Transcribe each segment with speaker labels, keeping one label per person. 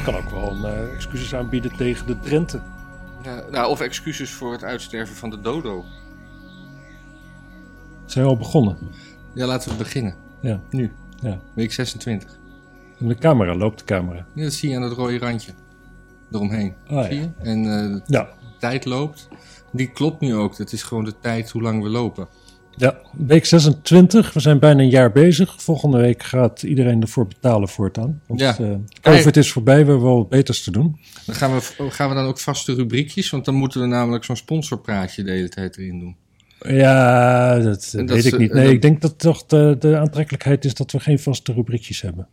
Speaker 1: Het kan ook wel uh, excuses aanbieden tegen de Drenthe.
Speaker 2: Ja, nou, of excuses voor het uitsterven van de dodo.
Speaker 1: Zijn we al begonnen?
Speaker 2: Ja, laten we beginnen.
Speaker 1: Ja.
Speaker 2: Nu.
Speaker 1: Ja.
Speaker 2: Week 26.
Speaker 1: En de camera, loopt de camera.
Speaker 2: Ja, dat zie je aan het rode randje. Eromheen.
Speaker 1: Ah,
Speaker 2: zie
Speaker 1: ja.
Speaker 2: je? En uh, de
Speaker 1: Ja.
Speaker 2: tijd loopt. Die klopt nu ook. Dat is gewoon de tijd hoe lang we lopen.
Speaker 1: Ja, week 26. We zijn bijna een jaar bezig. Volgende week gaat iedereen ervoor betalen voortaan. Want
Speaker 2: Ja.
Speaker 1: eh, COVID is voorbij, we hebben wel wat beters te doen.
Speaker 2: Dan gaan we, gaan we dan ook vaste rubriekjes. Want dan moeten we namelijk zo'n sponsorpraatje de hele tijd erin doen.
Speaker 1: Ja, dat,
Speaker 2: En dat
Speaker 1: weet ik niet.
Speaker 2: eh,
Speaker 1: Nee,
Speaker 2: dat-
Speaker 1: ik denk dat toch de, de aantrekkelijkheid is dat we geen vaste rubriekjes hebben.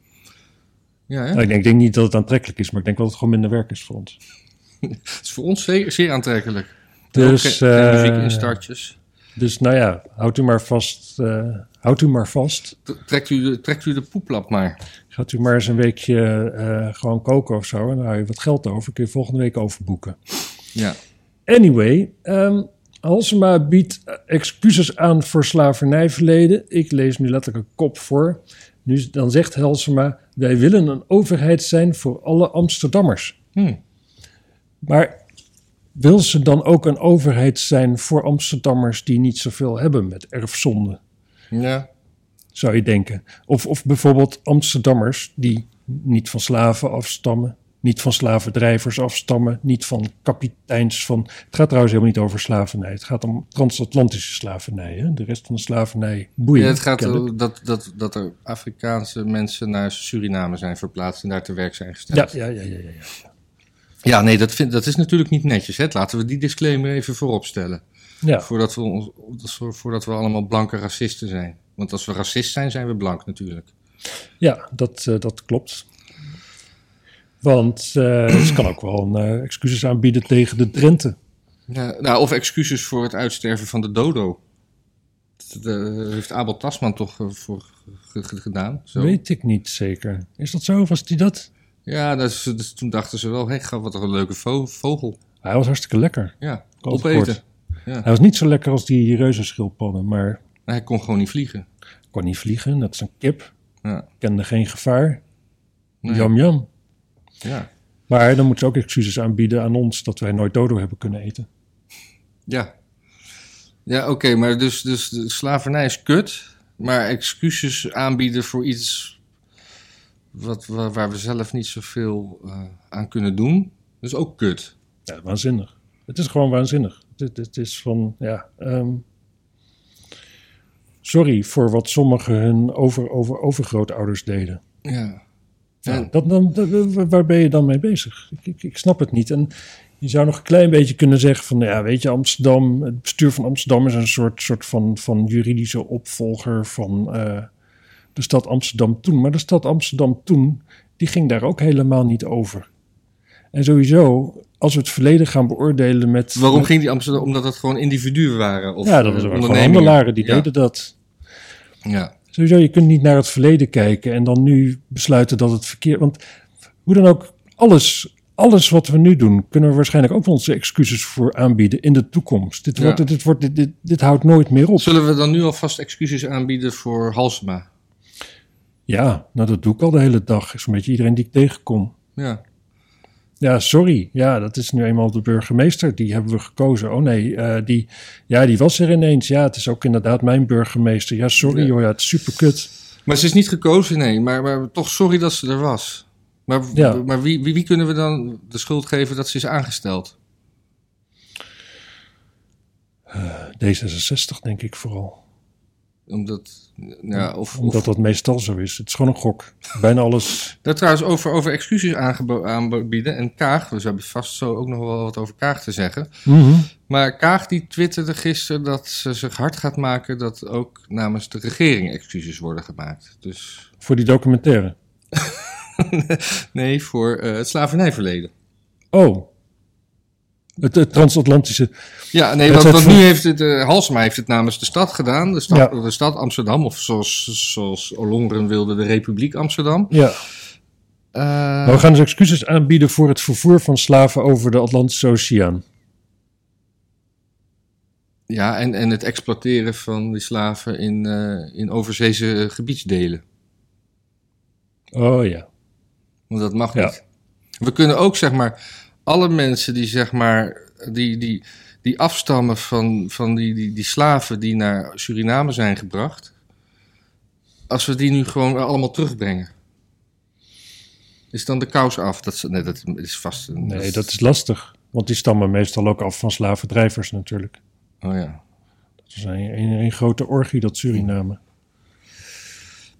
Speaker 2: Ja, hè?
Speaker 1: Nou, ik, denk, ik denk niet dat het aantrekkelijk is, maar ik denk wel dat het gewoon minder werk is voor ons.
Speaker 2: Het is voor ons zeer, zeer aantrekkelijk.
Speaker 1: Dus,
Speaker 2: Ook
Speaker 1: eh,
Speaker 2: muziek in startjes.
Speaker 1: Dus nou ja, houdt u maar vast. houdt u maar vast.
Speaker 2: Trekt u, de, trekt u de poeplap maar.
Speaker 1: Gaat u maar eens een weekje eh, gewoon koken of zo. En dan hou je wat geld over. Kun je volgende week overboeken.
Speaker 2: Ja.
Speaker 1: Anyway, ehm Halsema biedt eh, excuses aan voor slavernijverleden. Ik lees nu letterlijk een kop voor. Nu, dan zegt Halsema, wij willen een overheid zijn voor alle Amsterdammers.
Speaker 2: Hm.
Speaker 1: Maar wil ze dan ook een overheid zijn voor Amsterdammers die niet zoveel hebben met erfzonde?
Speaker 2: Ja.
Speaker 1: Zou je denken. Of, of bijvoorbeeld Amsterdammers die niet van slaven afstammen, niet van slavendrijvers afstammen, niet van kapiteins van. Het gaat trouwens helemaal niet over slavernij. Het gaat om transatlantische slavernij. Hè? De rest van de slavernij boeien.
Speaker 2: Ja, het gaat
Speaker 1: kennelijk.
Speaker 2: erom dat, dat, dat er Afrikaanse mensen naar Suriname zijn verplaatst en daar te werk zijn gesteld.
Speaker 1: Ja, ja, ja, ja, ja, ja.
Speaker 2: Ja, nee, dat, vind, dat is natuurlijk niet netjes. Hè? Laten we die disclaimer even voorop stellen.
Speaker 1: ja.
Speaker 2: Voordat, we ons, voordat we allemaal blanke racisten zijn. Want als we racist zijn, zijn we blank natuurlijk.
Speaker 1: Ja, dat, eh, dat klopt. Want eh, ze kan ook wel een eh, excuses aanbieden tegen de Drenthe.
Speaker 2: Ja, nou, of excuses voor het uitsterven van de dodo. Dat eh, heeft Abel Tasman toch voor ge- ge- gedaan. Zo.
Speaker 1: Weet ik niet zeker. Is dat zo? Was die dat?
Speaker 2: Ja, dus toen dachten ze wel, hé, hey, wat een leuke vo- vogel.
Speaker 1: Hij was hartstikke lekker.
Speaker 2: Ja, opeten.
Speaker 1: gehoord. Hij was niet zo lekker als die reuzenschildpadden, maar
Speaker 2: Hij kon gewoon niet vliegen.
Speaker 1: kon niet vliegen. Dat is een kip.
Speaker 2: Ja,
Speaker 1: Kende geen gevaar.
Speaker 2: nee.
Speaker 1: Jam jam.
Speaker 2: Ja.
Speaker 1: Maar dan moeten ze ook excuses aanbieden aan ons dat wij nooit dodo hebben kunnen eten.
Speaker 2: Ja, ja oké, maar dus, dus de slavernij is kut. Maar excuses aanbieden voor iets wat, waar, waar we zelf niet zoveel eh, aan kunnen doen, dat is ook kut.
Speaker 1: Ja, waanzinnig. Het is gewoon waanzinnig. Het, het is van, ja... ehm, sorry voor wat sommigen hun over, over, overgrootouders deden.
Speaker 2: Ja.
Speaker 1: Ja, dat, dan, waar ben je dan mee bezig? Ik, ik, ik snap het niet. En je zou nog een klein beetje kunnen zeggen van, ja, weet je, Amsterdam, het bestuur van Amsterdam is een soort, soort van, van juridische opvolger van eh, de stad Amsterdam toen. Maar de stad Amsterdam toen, die ging daar ook helemaal niet over. En sowieso, als we het verleden gaan beoordelen met...
Speaker 2: Waarom
Speaker 1: met-
Speaker 2: ging die Amsterdam? Omdat het gewoon individuen waren. Of,
Speaker 1: ja, dat
Speaker 2: eh,
Speaker 1: waren gewoon handelaren, die
Speaker 2: ja.
Speaker 1: deden dat.
Speaker 2: Ja.
Speaker 1: Sowieso, je kunt niet naar het verleden kijken en dan nu besluiten dat het verkeerd... Want hoe dan ook, alles, alles wat we nu doen, kunnen we waarschijnlijk ook onze excuses voor aanbieden in de toekomst. Dit,
Speaker 2: Ja.
Speaker 1: wordt, dit, wordt, dit, dit, dit houdt nooit meer op.
Speaker 2: Zullen we dan nu alvast excuses aanbieden voor Halsema?
Speaker 1: Ja, nou dat doe ik al de hele dag. Zo'n beetje iedereen die ik tegenkom.
Speaker 2: Ja.
Speaker 1: Ja, sorry. Ja, dat is nu eenmaal de burgemeester. Die hebben we gekozen. Oh nee, eh, die, ja, die was er ineens. Ja, het is ook inderdaad mijn burgemeester. Ja, sorry
Speaker 2: Ja.
Speaker 1: hoor, ja, het is super kut.
Speaker 2: Maar ze is niet gekozen, nee. Maar, maar toch sorry dat ze er was. Maar,
Speaker 1: Ja.
Speaker 2: maar wie, wie, wie kunnen we dan de schuld geven dat ze is aangesteld?
Speaker 1: D66 denk ik vooral.
Speaker 2: Omdat, ja, of,
Speaker 1: Omdat
Speaker 2: of
Speaker 1: dat meestal zo is. Het is gewoon een gok. Bijna alles.
Speaker 2: daar trouwens over, over excuses aanbieden. En Kaag, dus we hebben vast zo ook nog wel wat over Kaag te zeggen.
Speaker 1: Mhm.
Speaker 2: Maar Kaag die twitterde gisteren dat ze zich hard gaat maken dat ook namens de regering excuses worden gemaakt. Dus
Speaker 1: Voor die documentaire.
Speaker 2: nee, voor eh, het slavernijverleden.
Speaker 1: Oh. Het, het transatlantische.
Speaker 2: Ja, nee, want, nu heeft het, eh Halsema heeft het namens de stad gedaan. De stad,
Speaker 1: Ja.
Speaker 2: de stad Amsterdam, of zoals, zoals Olongeren wilde, de Republiek Amsterdam.
Speaker 1: Ja.
Speaker 2: Eh,
Speaker 1: Maar we gaan dus excuses aanbieden voor het vervoer van slaven over de Atlantische Oceaan.
Speaker 2: ja, en, en het exploiteren van die slaven in, eh, in overzeese gebiedsdelen.
Speaker 1: Oh ja.
Speaker 2: Want dat mag
Speaker 1: Ja.
Speaker 2: niet. We kunnen ook, zeg maar, alle mensen die, zeg maar, die, die, die afstammen van, van die, die, die slaven die naar Suriname zijn gebracht, als we die nu gewoon allemaal terugbrengen. Is dan de kous af? Dat, is- nee, dat is vast. een-
Speaker 1: Nee, dat is lastig. Want die stammen meestal ook af van slavendrijvers natuurlijk.
Speaker 2: Oh ja.
Speaker 1: Dat is een, een, een grote orgie, dat Suriname.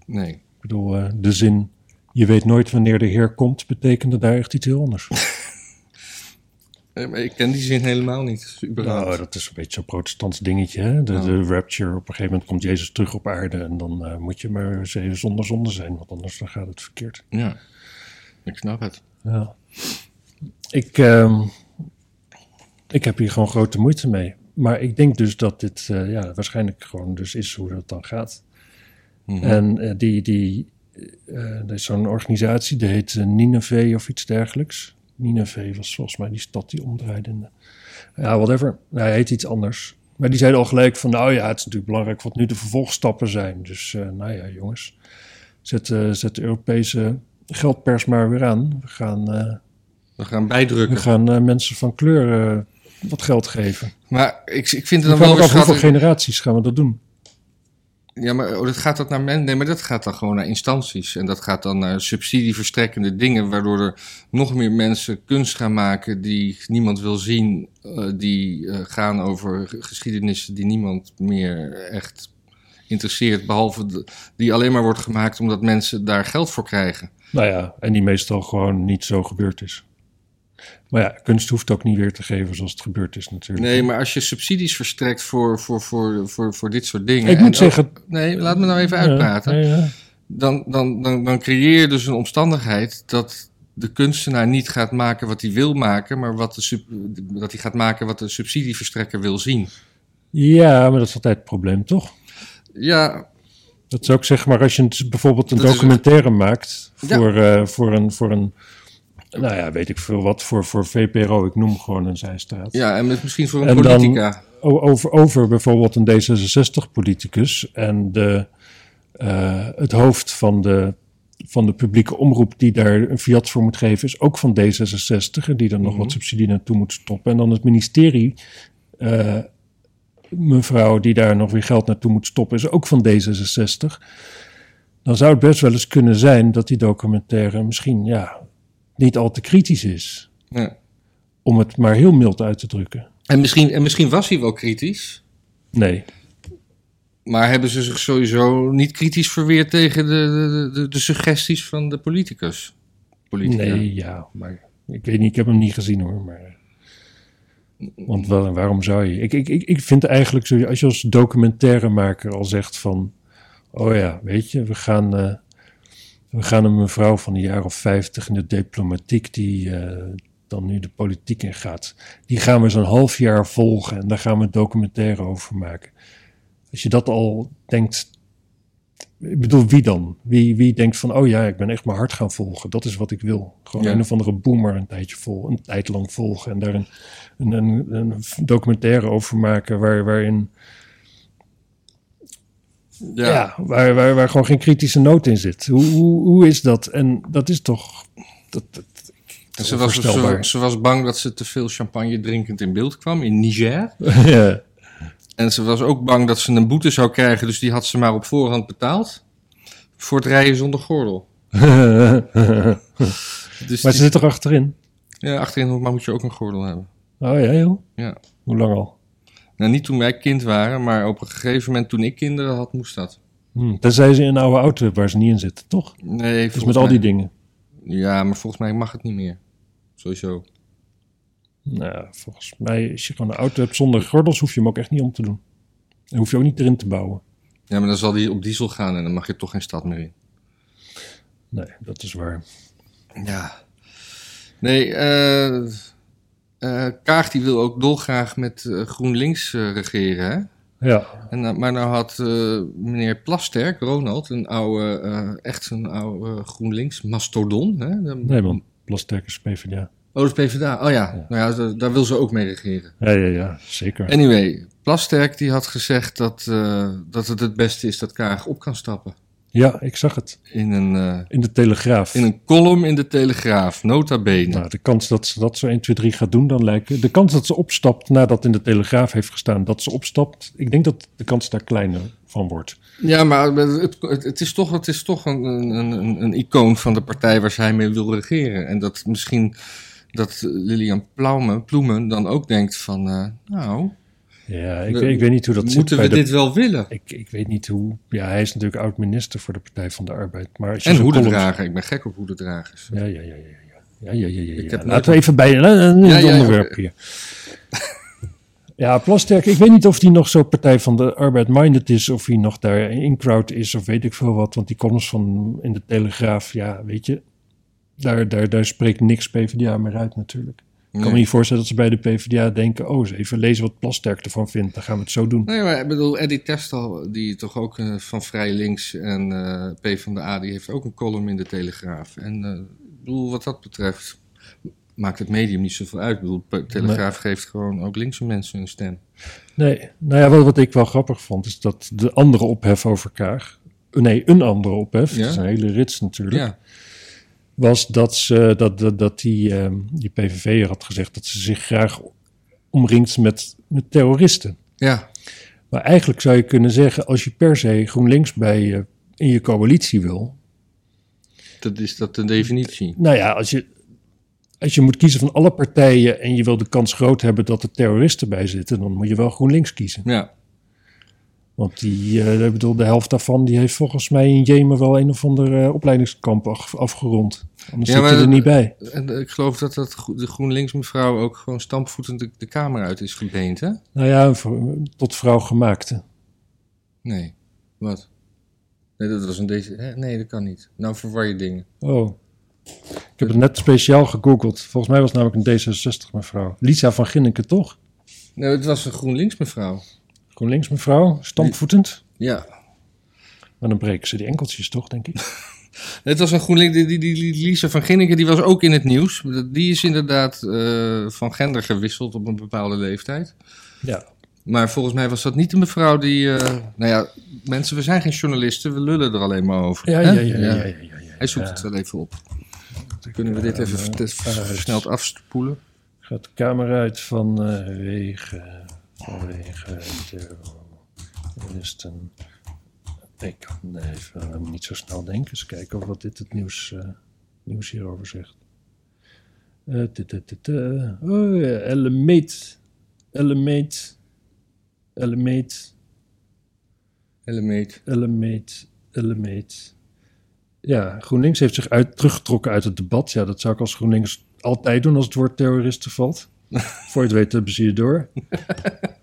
Speaker 2: Nee.
Speaker 1: Ik bedoel, eh, de zin... Je weet nooit wanneer de Heer komt, betekende daar echt iets heel anders.
Speaker 2: Ik ken die zin helemaal niet. Überhaupt.
Speaker 1: Nou, dat is een beetje zo'n protestants dingetje. Hè? De, de rapture, op een gegeven moment komt Jezus terug op aarde... en dan eh, moet je maar ze- zonder zonde zijn, want anders dan gaat het verkeerd.
Speaker 2: Ja. Ik snap het.
Speaker 1: Ja. Ik, ehm, ik heb hier gewoon grote moeite mee. Maar ik denk dus dat dit eh, ja, waarschijnlijk gewoon dus is hoe dat dan gaat.
Speaker 2: Mhm.
Speaker 1: En eh, die, die, er is zo'n organisatie, die heet eh, Nineveh of iets dergelijks. Nineveh was volgens mij die stad die omdraaide. de- Ja, whatever. Hij heet iets anders. Maar die zeiden al gelijk van, nou ja, het is natuurlijk belangrijk wat nu de vervolgstappen zijn. Dus eh, nou ja, jongens, zet, eh, zet de Europese geldpers maar weer aan. We gaan, eh,
Speaker 2: We gaan
Speaker 1: we
Speaker 2: bijdrukken.
Speaker 1: gaan eh, mensen van kleur eh, wat geld geven.
Speaker 2: Maar ik, ik vind het
Speaker 1: Dan gaan
Speaker 2: wel
Speaker 1: we af hoeveel generaties gaan we dat doen?
Speaker 2: Ja, maar oh, dat gaat dat naar men. Nee, maar dat gaat dan gewoon naar instanties. En dat gaat dan naar subsidieverstrekkende dingen, waardoor er nog meer mensen kunst gaan maken die niemand wil zien, eh, die eh, gaan over geschiedenissen die niemand meer echt interesseert, behalve die alleen maar wordt gemaakt omdat mensen daar geld voor krijgen.
Speaker 1: Nou ja, en die meestal gewoon niet zo gebeurd is. Maar ja, kunst hoeft ook niet weer te geven zoals het gebeurd is natuurlijk.
Speaker 2: Nee, maar als je subsidies verstrekt voor, voor, voor, voor, voor dit soort dingen.
Speaker 1: Ik
Speaker 2: en
Speaker 1: moet
Speaker 2: ook-
Speaker 1: zeggen-
Speaker 2: nee, laat me nou even uitpraten.
Speaker 1: Ja, ja,
Speaker 2: dan, dan, dan, dan creëer je dus een omstandigheid dat de kunstenaar niet gaat maken wat hij wil maken, maar wat de sub, dat hij gaat maken wat de subsidieverstrekker wil zien.
Speaker 1: Ja, maar dat is altijd het probleem, toch?
Speaker 2: Ja,
Speaker 1: Dat is ook zeg maar als je bijvoorbeeld een documentaire maakt
Speaker 2: Ja.
Speaker 1: voor, eh, voor, een, voor een, nou ja, weet ik veel wat, voor, voor VPRO, ik noem gewoon een zijstraat.
Speaker 2: ja, en misschien voor een
Speaker 1: En dan-
Speaker 2: politica.
Speaker 1: O- over, over bijvoorbeeld een D66-politicus en de, eh, het hoofd van de, van de publieke omroep die daar een fiat voor moet geven, is ook van D66 en die er nog
Speaker 2: Mhm.
Speaker 1: wat subsidie naartoe moet stoppen. En dan het ministerie, eh, mevrouw die daar nog weer geld naartoe moet stoppen, is ook van D66. Dan zou het best wel eens kunnen zijn dat die documentaire misschien ja, niet al te kritisch is.
Speaker 2: Ja.
Speaker 1: Om het maar heel mild uit te drukken.
Speaker 2: En, misschien, en misschien was hij wel kritisch,
Speaker 1: Nee.
Speaker 2: maar hebben ze zich sowieso niet kritisch verweerd tegen de, de, de, suggesties van de politicus? Politica.
Speaker 1: Nee, ja, maar ik weet niet, ik heb hem niet gezien hoor. Maar, want wel, waarom zou je? Ik, ik, ik, ik vind eigenlijk, zo, als je als documentairemaker al zegt van, oh ja, weet je, we gaan, eh, we gaan een mevrouw van een jaar of vijftig in de diplomatiek die eh, dan nu de politiek ingaat, die gaan we zo'n half jaar volgen en daar gaan we een documentaire over maken. Als je dat al denkt, ik bedoel, wie dan? Wie, wie denkt van, oh ja, ik ben echt mijn hart gaan volgen. Dat is wat ik wil. Gewoon
Speaker 2: Ja.
Speaker 1: een of andere boomer een tijdje vol, een tijd lang volgen. En daar een, een, een, een documentaire over maken waar, waarin, ja.
Speaker 2: Ja.
Speaker 1: waar, waar, waar gewoon geen kritische noot in zit. Hoe, hoe, hoe is dat? En dat is toch, dat, dat,
Speaker 2: ze, was, ze, was bang dat ze te veel champagne drinkend in beeld kwam in Niger.
Speaker 1: ja.
Speaker 2: En ze was ook bang dat ze een boete zou krijgen, dus die had ze maar op voorhand betaald. Voor het rijden zonder gordel. Dus
Speaker 1: maar ze zit er achterin.
Speaker 2: ja, achterin maar moet je ook een gordel hebben.
Speaker 1: Oh ja, joh.
Speaker 2: Ja.
Speaker 1: Hoe lang al?
Speaker 2: Nou, niet toen wij kind waren, maar op een gegeven moment toen ik kinderen had, moest dat.
Speaker 1: Hm, tenzij ze in een oude auto waar ze niet in zitten, toch?
Speaker 2: Nee,
Speaker 1: Dus met al die
Speaker 2: mij-
Speaker 1: dingen.
Speaker 2: Ja, maar volgens mij mag het niet meer. Sowieso.
Speaker 1: Nou, volgens mij, als je gewoon een auto hebt zonder gordels, hoef je hem ook echt niet om te doen. En hoef je ook niet erin te bouwen.
Speaker 2: Ja, maar dan zal die op diesel gaan en dan mag je toch geen stad meer in.
Speaker 1: Nee, dat is waar.
Speaker 2: Ja. Nee, eh eh, Kaag die wil ook dolgraag met eh, GroenLinks eh, regeren, hè?
Speaker 1: Ja,
Speaker 2: En, maar nou had meneer Plasterk, Ronald, een oude, echt een oude GroenLinks mastodon. Hè? De-
Speaker 1: nee man. Plasterk is PvdA.
Speaker 2: Oh, dat is PvdA. Oh ja,
Speaker 1: Ja.
Speaker 2: nou ja, daar- daar wil ze ook mee regeren.
Speaker 1: Ja, ja, ja, zeker.
Speaker 2: Anyway, Plasterk die had gezegd dat, dat het het beste is dat Kaag op kan stappen.
Speaker 1: Ja, ik zag het.
Speaker 2: In een, eh,
Speaker 1: In de Telegraaf.
Speaker 2: in een column in de Telegraaf, nota bene.
Speaker 1: Nou, de kans dat ze dat zo 1, 2, 3 gaat doen, dan lijkt De kans dat ze opstapt nadat in de Telegraaf heeft gestaan dat ze opstapt, ik denk dat de kans daar kleiner van wordt.
Speaker 2: Ja, maar het, het, het is toch, het is toch een, een, een, een icoon van de partij waar zij mee wil regeren. En dat misschien dat Lilian Ploumen, Ploemen dan ook denkt van, eh, nou,
Speaker 1: Ja, ik,
Speaker 2: We-
Speaker 1: ik weet niet hoe dat zit
Speaker 2: moeten we
Speaker 1: de-
Speaker 2: dit wel willen?
Speaker 1: Ik, ik weet niet hoe. Ja, hij is natuurlijk oud-minister voor de Partij van de Arbeid. Maar als je
Speaker 2: En hoedendrager, ik ben gek op hoedendragers.
Speaker 1: Ja, ja, ja, ja. ja. Ja, ja, ja, ja, ja. Laten we even bij een
Speaker 2: Ja, ja,
Speaker 1: onderwerp hier. Ja, Plasterk, ik weet niet of die nog zo Partij van de Arbeid minded is, of hij nog daar in crowd is, of weet ik veel wat. Want die columns van in de Telegraaf, ja, weet je, daar, daar, daar spreekt niks PvdA meer uit natuurlijk. Ik kan me niet voorstellen dat ze bij de PvdA denken, oh, eens even lezen wat Plasterk ervan vindt, dan gaan we het zo doen.
Speaker 2: Nee, maar ik bedoel, Eddie Testal, die toch ook eh, van Vrij Links en eh P van de A, die heeft ook een column in de Telegraaf. En eh, ik bedoel, wat dat betreft, maakt het medium niet zoveel uit. Ik bedoel, de Telegraaf geeft gewoon ook linkse mensen een stem.
Speaker 1: Nee, nou ja, wat, wat ik wel grappig vond, is dat de andere ophef over Kaag, nee, een andere ophef,
Speaker 2: Ja?
Speaker 1: dat is een hele rits natuurlijk,
Speaker 2: Ja,
Speaker 1: was dat, ze, dat, dat, dat die, ehm, die PVV'er had gezegd dat ze zich graag omringt met, met terroristen.
Speaker 2: ja,
Speaker 1: Maar eigenlijk zou je kunnen zeggen, als je per se GroenLinks bij je in je coalitie wil,
Speaker 2: dat is dat de definitie.
Speaker 1: nou ja, als je, als je moet kiezen van alle partijen en je wil de kans groot hebben dat er terroristen bij zitten, dan moet je wel GroenLinks kiezen.
Speaker 2: Ja,
Speaker 1: Want die, eh, ik bedoel, de helft daarvan die heeft volgens mij in Jemen wel een of ander eh, opleidingskamp af- afgerond. Anders
Speaker 2: Ja,
Speaker 1: zit je er niet bij.
Speaker 2: en eh, ik geloof dat, dat de GroenLinks mevrouw ook gewoon stampvoetend de, de kamer uit is gebeend, hè?
Speaker 1: Nou ja, tot vrouw gemaakte.
Speaker 2: Nee, wat? Nee, dat was een deze. Nee, dat kan niet. Nou, verwar je dingen.
Speaker 1: Oh. Ik heb het net speciaal gegoogeld. Volgens mij was het namelijk een D66 mevrouw. Lisa van Ginneke, toch?
Speaker 2: Nee, het was een GroenLinks mevrouw.
Speaker 1: GroenLinks mevrouw, stampvoetend.
Speaker 2: Ja,
Speaker 1: Maar dan breken ze die enkeltjes toch, denk ik.
Speaker 2: Het was een GroenLinks, die, die, die, Lisa van Ginneke, die was ook in het nieuws. Die is inderdaad eh, van gender gewisseld op een bepaalde leeftijd.
Speaker 1: Ja.
Speaker 2: Maar volgens mij was dat niet de mevrouw die... eh, nou ja, mensen, we zijn geen journalisten, we lullen er alleen maar over.
Speaker 1: Ja, ja, ja, ja, ja, ja.
Speaker 2: Hij zoekt het wel even op. Kunnen we dit even versneld afspoelen?
Speaker 1: Gaat de kamer uit vanwege, vanwege terroristen. Ik kan even niet zo snel denken. Eens kijken of wat dit het nieuws, eh, nieuws hierover zegt. Eh, eh. Oh ja, Elemeet. Elemeet. Elemeet.
Speaker 2: Elemeet.
Speaker 1: Elemeet. Elemeet. Ja, GroenLinks heeft zich uit, teruggetrokken uit het debat. Ja, dat zou ik als GroenLinks altijd doen als het woord terroristen valt. Voor je het weet hebben ze je door.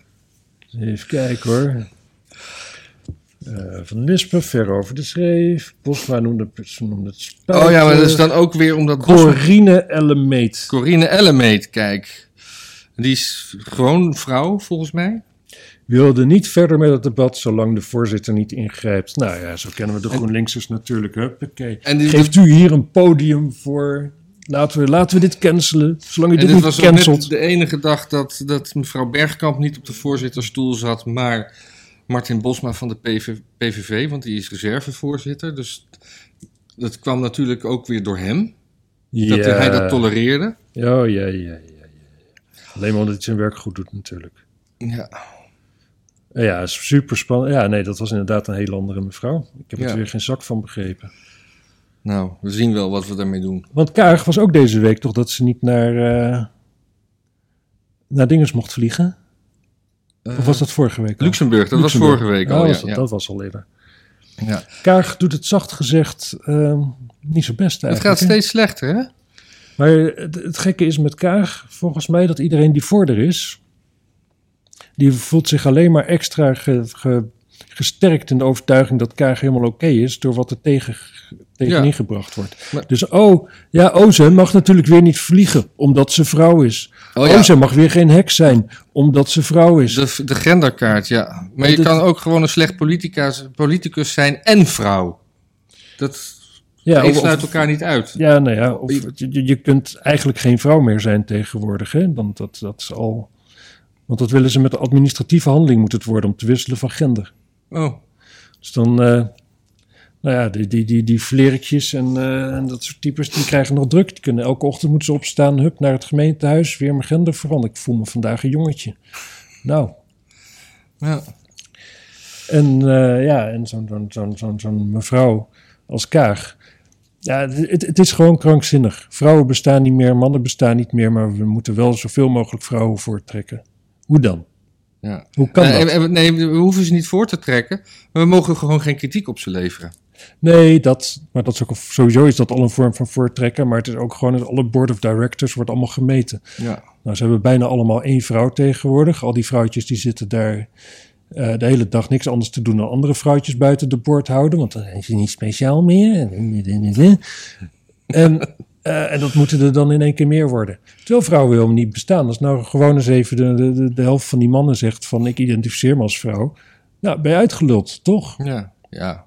Speaker 1: Even kijken hoor. Eh, van Nispen, ver over de schreef. Bosma noemde, het spijker.
Speaker 2: Oh ja, maar dat is dan ook weer omdat... Bosma-
Speaker 1: Corine Elemeet.
Speaker 2: Corine Ellemeet, kijk. Die is gewoon vrouw, volgens mij.
Speaker 1: Wilde niet verder met het debat zolang de voorzitter niet ingrijpt. Nou ja, zo kennen we de GroenLinksers natuurlijk. Huppakee.
Speaker 2: En die-
Speaker 1: Geeft u hier een podium voor? Laten we, laten we dit cancelen. Zolang dit,
Speaker 2: dit
Speaker 1: niet
Speaker 2: was
Speaker 1: cancelt.
Speaker 2: de enige dag dat, dat mevrouw Bergkamp niet op de voorzittersstoel zat, maar Martin Bosma van de PV, PVV, want die is reservevoorzitter. Dus dat kwam natuurlijk ook weer door hem, dat hij dat tolereerde.
Speaker 1: Ja, ja, ja, ja, ja. Alleen maar omdat hij zijn werk goed doet natuurlijk.
Speaker 2: Ja,
Speaker 1: Ja, super spannend. Ja, nee, dat was inderdaad een hele andere mevrouw. Ik heb
Speaker 2: Ja.
Speaker 1: er weer geen zak van begrepen.
Speaker 2: Nou, we zien wel wat we daarmee doen.
Speaker 1: Want Kaag was ook deze week toch dat ze niet naar, eh naar Dinges mocht vliegen? Of was dat vorige week? al?
Speaker 2: Eh, Luxemburg, dat
Speaker 1: Luxemburg.
Speaker 2: was vorige week
Speaker 1: Oh,
Speaker 2: al.
Speaker 1: was
Speaker 2: ja,
Speaker 1: dat,
Speaker 2: ja.
Speaker 1: dat was al eerder.
Speaker 2: Ja.
Speaker 1: Kaag doet het zacht gezegd ehm, niet zo best
Speaker 2: Het
Speaker 1: eigenlijk.
Speaker 2: gaat
Speaker 1: hè?
Speaker 2: steeds slechter, hè?
Speaker 1: Maar het, het gekke is met Kaag, volgens mij, dat iedereen die voor er is, die voelt zich alleen maar extra ge- ge- gesterkt in de overtuiging dat Kaag helemaal oké is, door wat er tegen, tegenin
Speaker 2: Ja.
Speaker 1: gebracht wordt.
Speaker 2: Maar-
Speaker 1: Dus, oh, ja, oh, ze mag natuurlijk weer niet vliegen, omdat ze vrouw is.
Speaker 2: Oh
Speaker 1: Oh,
Speaker 2: ja.
Speaker 1: ze mag weer geen heks zijn, omdat ze vrouw is.
Speaker 2: De, de genderkaart, ja. Maar je kan ook gewoon een slecht politicus, politicus zijn en vrouw. Dat
Speaker 1: ja, of-
Speaker 2: sluit elkaar niet uit.
Speaker 1: Ja, nou ja, of, je, je kunt eigenlijk geen vrouw meer zijn tegenwoordig. Hè? Want dat, dat is al. Want dat willen ze met de administratieve handeling moet het worden om te wisselen van gender.
Speaker 2: Oh,
Speaker 1: Dus dan, eh, Nou ja, die, die, die, die vlerikjes en, eh, en dat soort types, die krijgen nog druk. Die kunnen elke ochtend moeten ze opstaan, hup, naar het gemeentehuis, weer mijn gender veranderen. Ik voel me vandaag een jongetje. Nou,
Speaker 2: Ja.
Speaker 1: En eh, ja, en zo'n zo'n zo'n zo'n mevrouw als Kaag. Ja, het, het is gewoon krankzinnig. Vrouwen bestaan niet meer, mannen bestaan niet meer, maar we moeten wel zoveel mogelijk vrouwen voortrekken. Hoe dan?
Speaker 2: ja.
Speaker 1: Hoe kan
Speaker 2: Eh,
Speaker 1: dat?
Speaker 2: nee, we hoeven ze niet voor te trekken. Maar we mogen gewoon geen kritiek op ze leveren.
Speaker 1: Nee, dat, maar dat is ook, sowieso is dat al een vorm van voortrekken, maar het is ook gewoon dat alle board of directors wordt allemaal gemeten.
Speaker 2: Ja.
Speaker 1: Nou, ze hebben bijna allemaal één vrouw tegenwoordig. Al die vrouwtjes die zitten daar eh, de hele dag niks anders te doen dan andere vrouwtjes buiten de boord houden. Want dan is je niet speciaal meer. En, eh, en dat moeten er dan in één keer meer worden. Terwijl vrouwen helemaal niet bestaan. Als nou gewoon eens even de, de, de, de helft van die mannen zegt van ik identificeer me als vrouw. Nou, ben je uitgeluld, toch?
Speaker 2: Ja. Ja.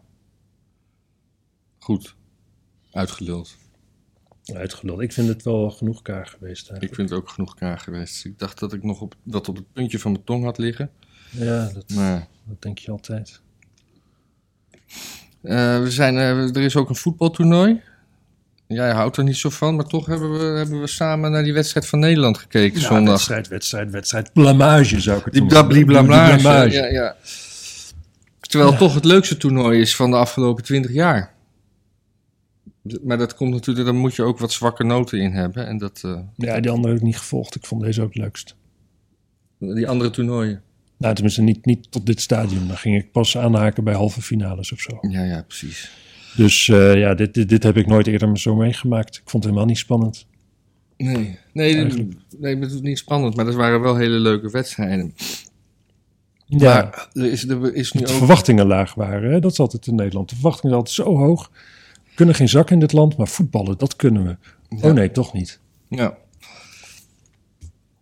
Speaker 2: Goed. Uitgeluld.
Speaker 1: Uitgeluld. Ik vind het wel genoeg kaar geweest
Speaker 2: Ik
Speaker 1: eigenlijk.
Speaker 2: vind het ook genoeg kaar geweest. Ik dacht dat ik nog op, dat op het puntje van mijn tong had liggen.
Speaker 1: Ja, dat,
Speaker 2: Maar
Speaker 1: dat denk je altijd.
Speaker 2: eh, we zijn, eh, er is ook een voetbaltoernooi. Jij houdt er niet zo van, maar toch hebben we, hebben we samen naar die wedstrijd van Nederland gekeken
Speaker 1: Ja,
Speaker 2: zondag.
Speaker 1: wedstrijd, wedstrijd, wedstrijd. Blamage zou ik het
Speaker 2: Die
Speaker 1: noemen.
Speaker 2: blabli blamage. Ja, ja. Terwijl het toch het leukste toernooi is van de afgelopen twintig jaar. Maar dat komt natuurlijk, daar moet je ook wat zwakke noten in hebben. En dat, eh,
Speaker 1: Ja, die andere heb ik niet gevolgd. Ik vond deze ook het leukst.
Speaker 2: die andere toernooien.
Speaker 1: Nou, tenminste niet, niet tot dit stadium. Dan ging ik pas aanhaken bij halve finales of zo.
Speaker 2: Ja, ja, precies.
Speaker 1: Dus eh, ja, dit, dit, dit heb ik nooit eerder zo meegemaakt. Ik vond het helemaal niet spannend.
Speaker 2: Nee, nee,
Speaker 1: Eigenlijk.
Speaker 2: nee, het is niet spannend, maar dat waren wel hele leuke wedstrijden.
Speaker 1: Ja,
Speaker 2: Maar er is, er is nu
Speaker 1: de
Speaker 2: ook...
Speaker 1: verwachtingen laag waren. Hè? Dat is altijd in Nederland. De verwachtingen zijn altijd zo hoog. Kunnen geen zak in dit land, maar voetballen, dat kunnen we.
Speaker 2: Ja.
Speaker 1: Oh nee, toch niet.
Speaker 2: Ja.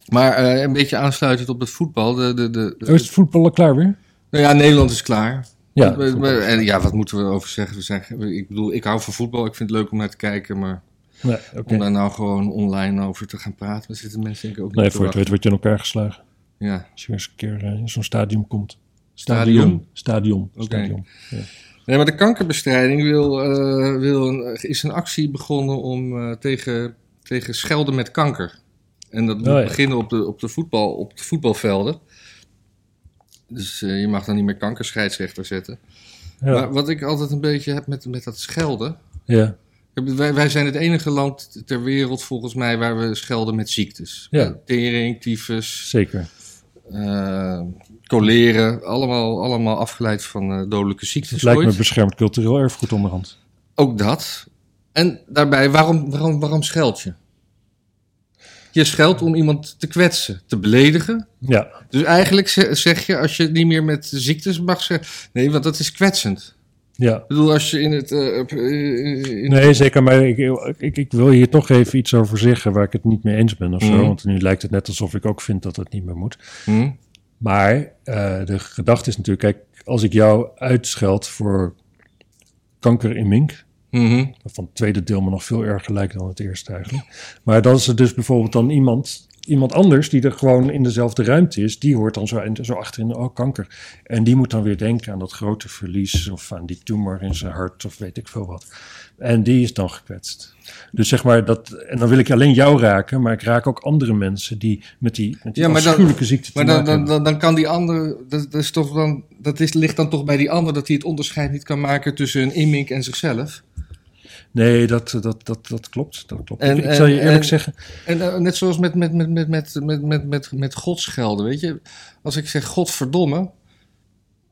Speaker 2: Maar eh, een beetje aansluitend op het voetbal. De, de, de,
Speaker 1: Oh, is het voetballen klaar weer?
Speaker 2: nou ja, Nederland is klaar.
Speaker 1: Ja,
Speaker 2: en ja, wat moeten we over zeggen? We zijn, ik bedoel, ik hou van voetbal. Ik vind het leuk om naar te kijken. Maar
Speaker 1: Nee,
Speaker 2: om daar nou gewoon online over te gaan praten, daar zitten mensen denk ik ook niet
Speaker 1: Nee, voor het weet
Speaker 2: wachten.
Speaker 1: word je in elkaar geslagen.
Speaker 2: Ja.
Speaker 1: Als je eens een keer eh, in zo'n stadion komt.
Speaker 2: Stadion?
Speaker 1: Stadion. Stadion.
Speaker 2: Nee, maar de kankerbestrijding wil, eh, wil een, is een actie begonnen om eh, tegen, tegen schelden met kanker. En dat moet
Speaker 1: Oh, ja.
Speaker 2: beginnen op de, op, de voetbal, op de voetbalvelden. Dus eh, je mag dan niet meer kankerscheidsrechter zetten.
Speaker 1: Ja.
Speaker 2: Maar wat ik altijd een beetje heb met, met dat schelden.
Speaker 1: ja.
Speaker 2: Wij, wij zijn het enige land ter wereld volgens mij waar we schelden met ziektes.
Speaker 1: Ja.
Speaker 2: Tering, tyfus,
Speaker 1: zeker.
Speaker 2: Eh cholera. Allemaal, allemaal afgeleid van eh, dodelijke ziektes.
Speaker 1: Het lijkt me beschermd cultureel erfgoed onderhand.
Speaker 2: Ook dat. En daarbij, waarom, waarom, waarom scheld je? Je scheldt om iemand te kwetsen, te beledigen.
Speaker 1: Ja,
Speaker 2: Dus eigenlijk ze- zeg je, als je niet meer met ziektes mag zeggen... Nee, want dat is kwetsend.
Speaker 1: Ja.
Speaker 2: Ik bedoel, als je in het... eh, eh, in
Speaker 1: Nee, zeker. Maar ik, ik, ik wil hier toch even iets over zeggen waar ik het niet mee eens ben of zo.
Speaker 2: Mhm.
Speaker 1: Want nu lijkt het net alsof ik ook vind dat het niet meer moet.
Speaker 2: Hm?
Speaker 1: Maar eh, de gedachte is natuurlijk, kijk, als ik jou uitscheld voor kanker in mink,
Speaker 2: Mhm.
Speaker 1: waarvan het tweede deel me nog veel erger lijkt dan het eerste eigenlijk. Maar dan is er dus bijvoorbeeld dan iemand, iemand anders die er gewoon in dezelfde ruimte is, die hoort dan zo, zo achterin, oh kanker. En die moet dan weer denken aan dat grote verlies of aan die tumor in zijn hart of weet ik veel wat. En die is dan gekwetst. Dus zeg maar dat, en dan wil ik alleen jou raken, maar ik raak ook andere mensen die met die, met die
Speaker 2: Ja, maar dan-
Speaker 1: afschuwelijke ziekte te
Speaker 2: Maar dan,
Speaker 1: maken
Speaker 2: dan,
Speaker 1: hebben.
Speaker 2: dan, dan kan die ander... Dat, dat, is toch dan, dat is, ligt dan toch bij die ander dat hij het onderscheid niet kan maken tussen een immink en zichzelf.
Speaker 1: Nee, dat, dat, dat, dat klopt. Dat klopt.
Speaker 2: En-
Speaker 1: ik, ik zal je eerlijk
Speaker 2: en-
Speaker 1: zeggen,
Speaker 2: En eh, net zoals met, met, met, met, met, met, met, met, met God schelden, weet je. Als ik zeg godverdomme,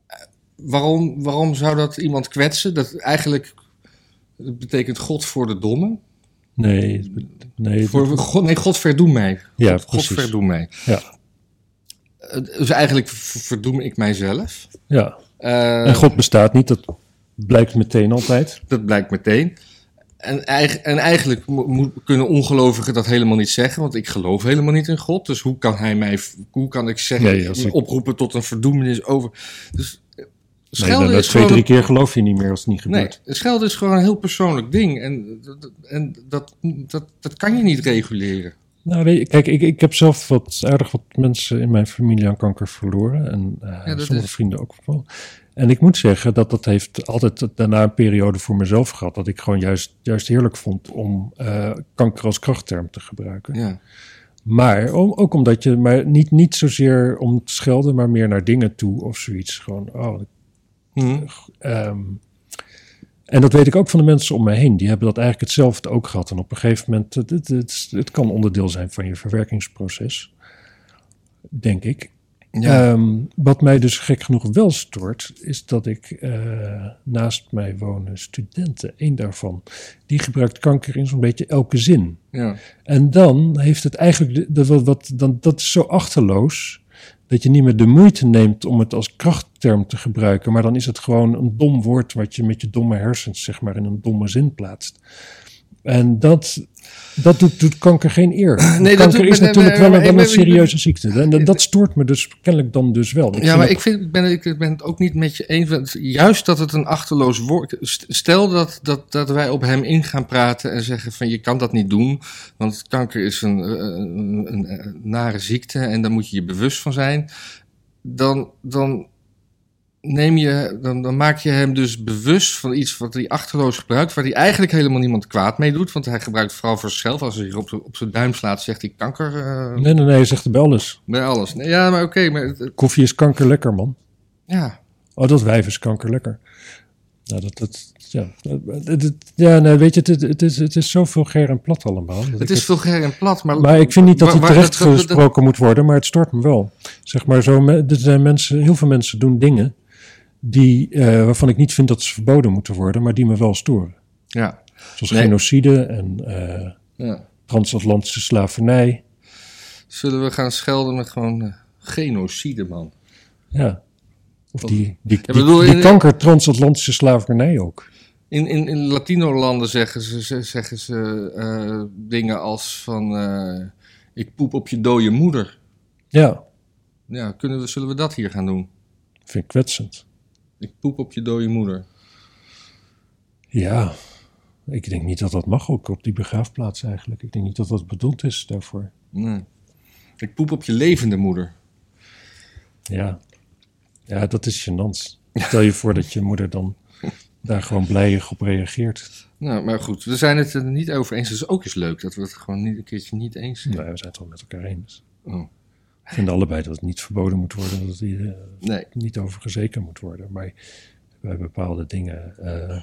Speaker 2: eh, waarom, waarom zou dat iemand kwetsen? Dat eigenlijk dat betekent God voor de domme.
Speaker 1: nee, nee,
Speaker 2: Voor, God, nee, God verdoem mij.
Speaker 1: Ja,
Speaker 2: God, God
Speaker 1: precies.
Speaker 2: verdoem mij.
Speaker 1: Ja.
Speaker 2: Eh, Dus eigenlijk verdoem ik mijzelf.
Speaker 1: ja. En God bestaat niet, dat blijkt meteen altijd.
Speaker 2: Dat blijkt meteen. En, en eigenlijk mo- moet- kunnen ongelovigen dat helemaal niet zeggen, want ik geloof helemaal niet in God. Dus hoe kan hij mij, hoe kan ik zeggen,
Speaker 1: Nee, ik-
Speaker 2: oproepen tot een verdoemenis over. Dus eh,
Speaker 1: Nee,
Speaker 2: schelden is
Speaker 1: twee,
Speaker 2: gewoon.
Speaker 1: drie keer geloof je niet meer als het niet
Speaker 2: Nee,
Speaker 1: gebeurt.
Speaker 2: schelden is gewoon een heel persoonlijk ding. En, dat- en dat, dat, dat kan je niet reguleren.
Speaker 1: Nou, weet je, kijk, ik, ik heb zelf wat aardig wat mensen in mijn familie aan kanker verloren. En
Speaker 2: dat
Speaker 1: sommige
Speaker 2: is-
Speaker 1: vrienden ook wel. En ik moet zeggen dat dat heeft altijd daarna een periode voor mezelf gehad. Dat ik gewoon juist, juist heerlijk vond om eh, kanker als krachtterm te gebruiken.
Speaker 2: Ja.
Speaker 1: Maar om, ook omdat je, maar niet, niet zozeer om te schelden, maar meer naar dingen toe of zoiets. Gewoon, oh,
Speaker 2: Hm.
Speaker 1: Ehm, en dat weet ik ook van de mensen om me heen. Die hebben dat eigenlijk hetzelfde ook gehad. En op een gegeven moment, het, het, het, het kan onderdeel zijn van je verwerkingsproces. Denk ik.
Speaker 2: Ja.
Speaker 1: Ehm, wat mij dus gek genoeg wel stoort, is dat ik eh, naast mij wonen studenten, één daarvan, die gebruikt kanker in zo'n beetje elke zin.
Speaker 2: ja.
Speaker 1: En dan heeft het eigenlijk, de, de- wat, wat, dan, dat is zo achterloos, dat je niet meer de moeite neemt om het als krachtterm te gebruiken, maar dan is het gewoon een dom woord wat je met je domme hersens, zeg maar, in een domme zin plaatst. En dat, dat doet, doet kanker geen eer.
Speaker 2: Nee, dat
Speaker 1: kanker
Speaker 2: doet-
Speaker 1: is natuurlijk wel, een- wel een serieuze ziekte. En dat, dat stoort me dus kennelijk dan dus wel. Ik
Speaker 2: ja, maar ik, vind, ik, ben, ik ben het ook niet met je eens. Juist dat het een achterloos woord... st- Stel dat, dat, dat wij op hem in gaan praten en zeggen van... je kan dat niet doen, want kanker is een, eh, een, een, een nare ziekte... en daar moet je je bewust van zijn. Dan, dan, neem je, dan, dan maak je hem dus bewust van iets wat hij achterloos gebruikt... waar hij eigenlijk helemaal niemand kwaad mee doet. Want hij gebruikt het vooral voor zichzelf. Als hij op, op zijn duim slaat, zegt hij kanker eh,
Speaker 1: Nee, nee, nee, je zegt er bij alles.
Speaker 2: bij alles. Nee, ja, maar oké, maar... het- het-
Speaker 1: Koffie is kanker lekker, man.
Speaker 2: Ja,
Speaker 1: Oh, dat wijf is kanker lekker. Nou, dat, dat, ja, het, het- ja, nee, weet je, het, het, is, het is zo vulgair en plat allemaal.
Speaker 2: Het is vulgair en plat, maar...
Speaker 1: Maar ik vind niet dat hij
Speaker 2: waar-
Speaker 1: terecht gesproken moet worden, maar het stoort me wel. Zeg maar zo, er zijn mensen, heel veel mensen doen dingen die, eh, waarvan ik niet vind dat ze verboden moeten worden, maar die me wel storen.
Speaker 2: Ja,
Speaker 1: Zoals
Speaker 2: Nee.
Speaker 1: genocide en eh,
Speaker 2: ja.
Speaker 1: transatlantische slavernij.
Speaker 2: Zullen we gaan schelden met gewoon eh, genocide, man?
Speaker 1: Ja. Of die, die, die,
Speaker 2: bedoel,
Speaker 1: die
Speaker 2: in-
Speaker 1: kanker transatlantische slavernij ook.
Speaker 2: In, in, in Latino-landen zeggen ze, ze- zeggen ze dingen als van... ik poep op je dode moeder.
Speaker 1: Ja,
Speaker 2: Ja, kunnen we, zullen we dat hier gaan doen?
Speaker 1: vind ik kwetsend.
Speaker 2: Ik poep op je dode moeder.
Speaker 1: Ja, ik denk niet dat dat mag ook op die begraafplaats eigenlijk. Ik denk niet dat dat bedoeld is daarvoor.
Speaker 2: Nee. Ik poep op je levende moeder.
Speaker 1: Ja, ja dat is gênant. Stel je voor dat je moeder dan daar gewoon blijig op reageert.
Speaker 2: Nou, maar goed, we zijn het er niet over eens. Het is ook eens leuk dat we het gewoon niet, een keertje niet eens zijn.
Speaker 1: Nou, we zijn het wel met elkaar eens.
Speaker 2: Oh.
Speaker 1: We vinden allebei dat het niet verboden moet worden, dat het hier eh,
Speaker 2: Nee.
Speaker 1: niet over gezeken moet worden. Maar bij bepaalde dingen, eh,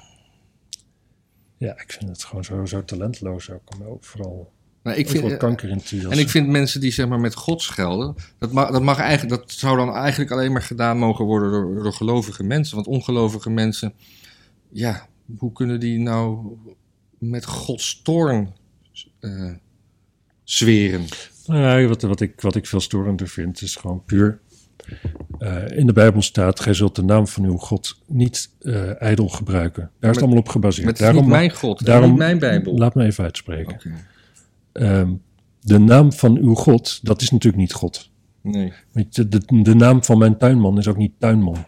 Speaker 1: ja, ik vind het gewoon zo, zo talentloos ook. Ook vooral
Speaker 2: Maar ik vind,
Speaker 1: kanker in
Speaker 2: En ik vind mensen die zeg maar met God schelden, dat, mag, dat, mag eigenlijk, dat zou dan eigenlijk alleen maar gedaan mogen worden door, door gelovige mensen. Want ongelovige mensen, ja, hoe kunnen die nou met Gods toorn eh, zweren?
Speaker 1: Nou wat, wat, ik, wat ik veel storender vind, is gewoon puur. eh, in de Bijbel staat: Gij zult de naam van uw God niet eh ijdel gebruiken. Daar is het allemaal op gebaseerd.
Speaker 2: Maar het is niet
Speaker 1: mag-
Speaker 2: mijn God,
Speaker 1: daarom-
Speaker 2: niet mijn Bijbel.
Speaker 1: Laat me even uitspreken. Ehm, de naam van uw God, dat is natuurlijk niet God.
Speaker 2: Nee.
Speaker 1: Je, de, de naam van mijn tuinman is ook niet tuinman.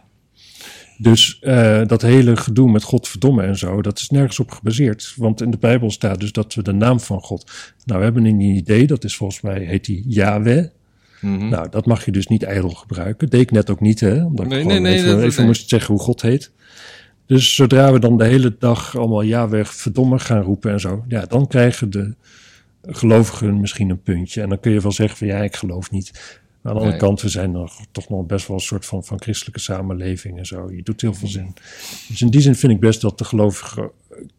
Speaker 1: Dus eh, dat hele gedoe met Godverdomme en zo, dat is nergens op gebaseerd. Want in de Bijbel staat dus dat we de naam van God. Nou, we hebben een idee, dat is volgens mij, heet die Yahweh.
Speaker 2: Mhm.
Speaker 1: Nou, dat mag je dus niet ijdel gebruiken. Deed ik net ook niet, hè? Omdat
Speaker 2: Nee,
Speaker 1: ik gewoon
Speaker 2: nee, nee,
Speaker 1: even, even moest zeggen hoe God heet. Dus zodra we dan de hele dag allemaal ja weg verdomme gaan roepen en zo, ja, dan krijgen de gelovigen misschien een puntje. En dan kun je wel zeggen van ja, ik geloof niet. Maar aan de andere kant, we zijn nog, toch nog best wel een soort van, van christelijke samenleving en zo. Je doet heel veel zin. Dus in die zin vind ik best dat de gelovigen,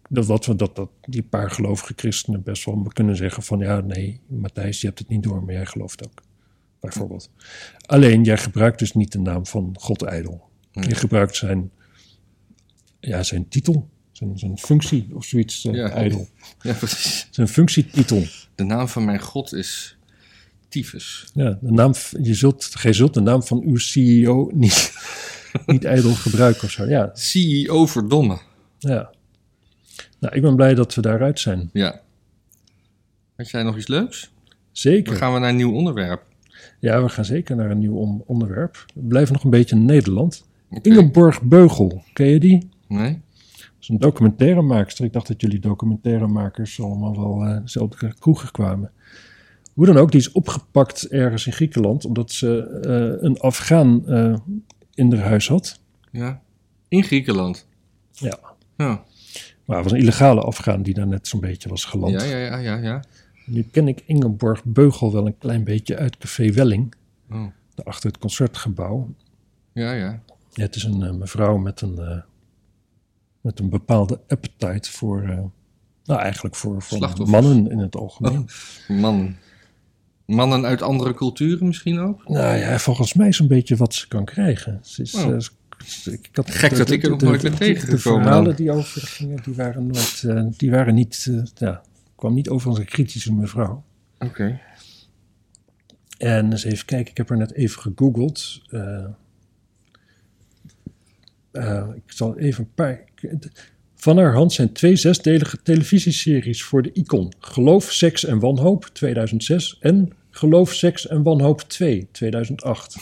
Speaker 1: dat, wat we, dat, dat die paar gelovige christenen best wel kunnen zeggen van ja, nee, Matthijs, je hebt het niet door, maar jij gelooft ook. Bijvoorbeeld. Alleen, jij gebruikt dus niet de naam van God ijdel. Je gebruikt zijn, ja, zijn titel, zijn, zijn functie of zoiets eh,
Speaker 2: Ja.
Speaker 1: ijdel.
Speaker 2: Ja, precies.
Speaker 1: Zijn functietitel.
Speaker 2: De naam van mijn God is tyfus.
Speaker 1: Ja, de naam, je zult, gij zult de naam van uw CEO niet, niet ijdel gebruiken of zo. Ja,
Speaker 2: CEO verdomme.
Speaker 1: ja. Nou, ik ben blij dat we daaruit zijn.
Speaker 2: Ja. Had jij nog iets leuks? Dan
Speaker 1: Zeker.
Speaker 2: gaan we naar een nieuw onderwerp.
Speaker 1: Ja, we gaan zeker naar een nieuw onderwerp. We blijven nog een beetje in Nederland. Ingeborg Beugel, ken je die?
Speaker 2: Nee?
Speaker 1: Dat is een documentairemaakster. Ik dacht dat jullie documentairemakers allemaal wel eh dezelfde kroegen kwamen. Hoe dan ook, die is opgepakt ergens in Griekenland... omdat ze eh, een Afghaan eh, in haar huis had.
Speaker 2: Ja? In Griekenland.
Speaker 1: Ja.
Speaker 2: Ja,
Speaker 1: Maar het was een illegale Afghaan die daar net zo'n beetje was geland.
Speaker 2: ja, ja, ja, ja. ja.
Speaker 1: Nu ken ik Ingeborg Beugel wel een klein beetje uit Café Welling,
Speaker 2: Oh.
Speaker 1: achter het concertgebouw.
Speaker 2: Ja, ja.
Speaker 1: Ja, het is een eh, mevrouw met een, met een bepaalde appetite voor, nou eigenlijk voor, voor mannen in het algemeen.
Speaker 2: Man. Mannen uit andere culturen misschien ook?
Speaker 1: Nou ja, volgens mij zo'n beetje wat ze kan krijgen. Ze is,
Speaker 2: Oh.
Speaker 1: eh, ik had,
Speaker 2: Gek dat ik er nog nooit ben
Speaker 1: De
Speaker 2: tegengekomen
Speaker 1: verhalen
Speaker 2: dan.
Speaker 1: die over gingen, die waren nooit, eh, die waren niet, eh, ja, kwam niet over als een kritische mevrouw.
Speaker 2: Oké.
Speaker 1: En eens even kijken, ik heb haar net even gegoogeld. Ik zal even een paar. Van haar hand zijn twee zesdelige televisieseries voor de Icon: Geloof, Seks en Wanhoop 2006 en Geloof, Seks en Wanhoop 2 2008.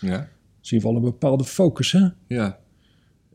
Speaker 2: Ja.
Speaker 1: Zien we al een bepaalde focus, hè?
Speaker 2: Ja.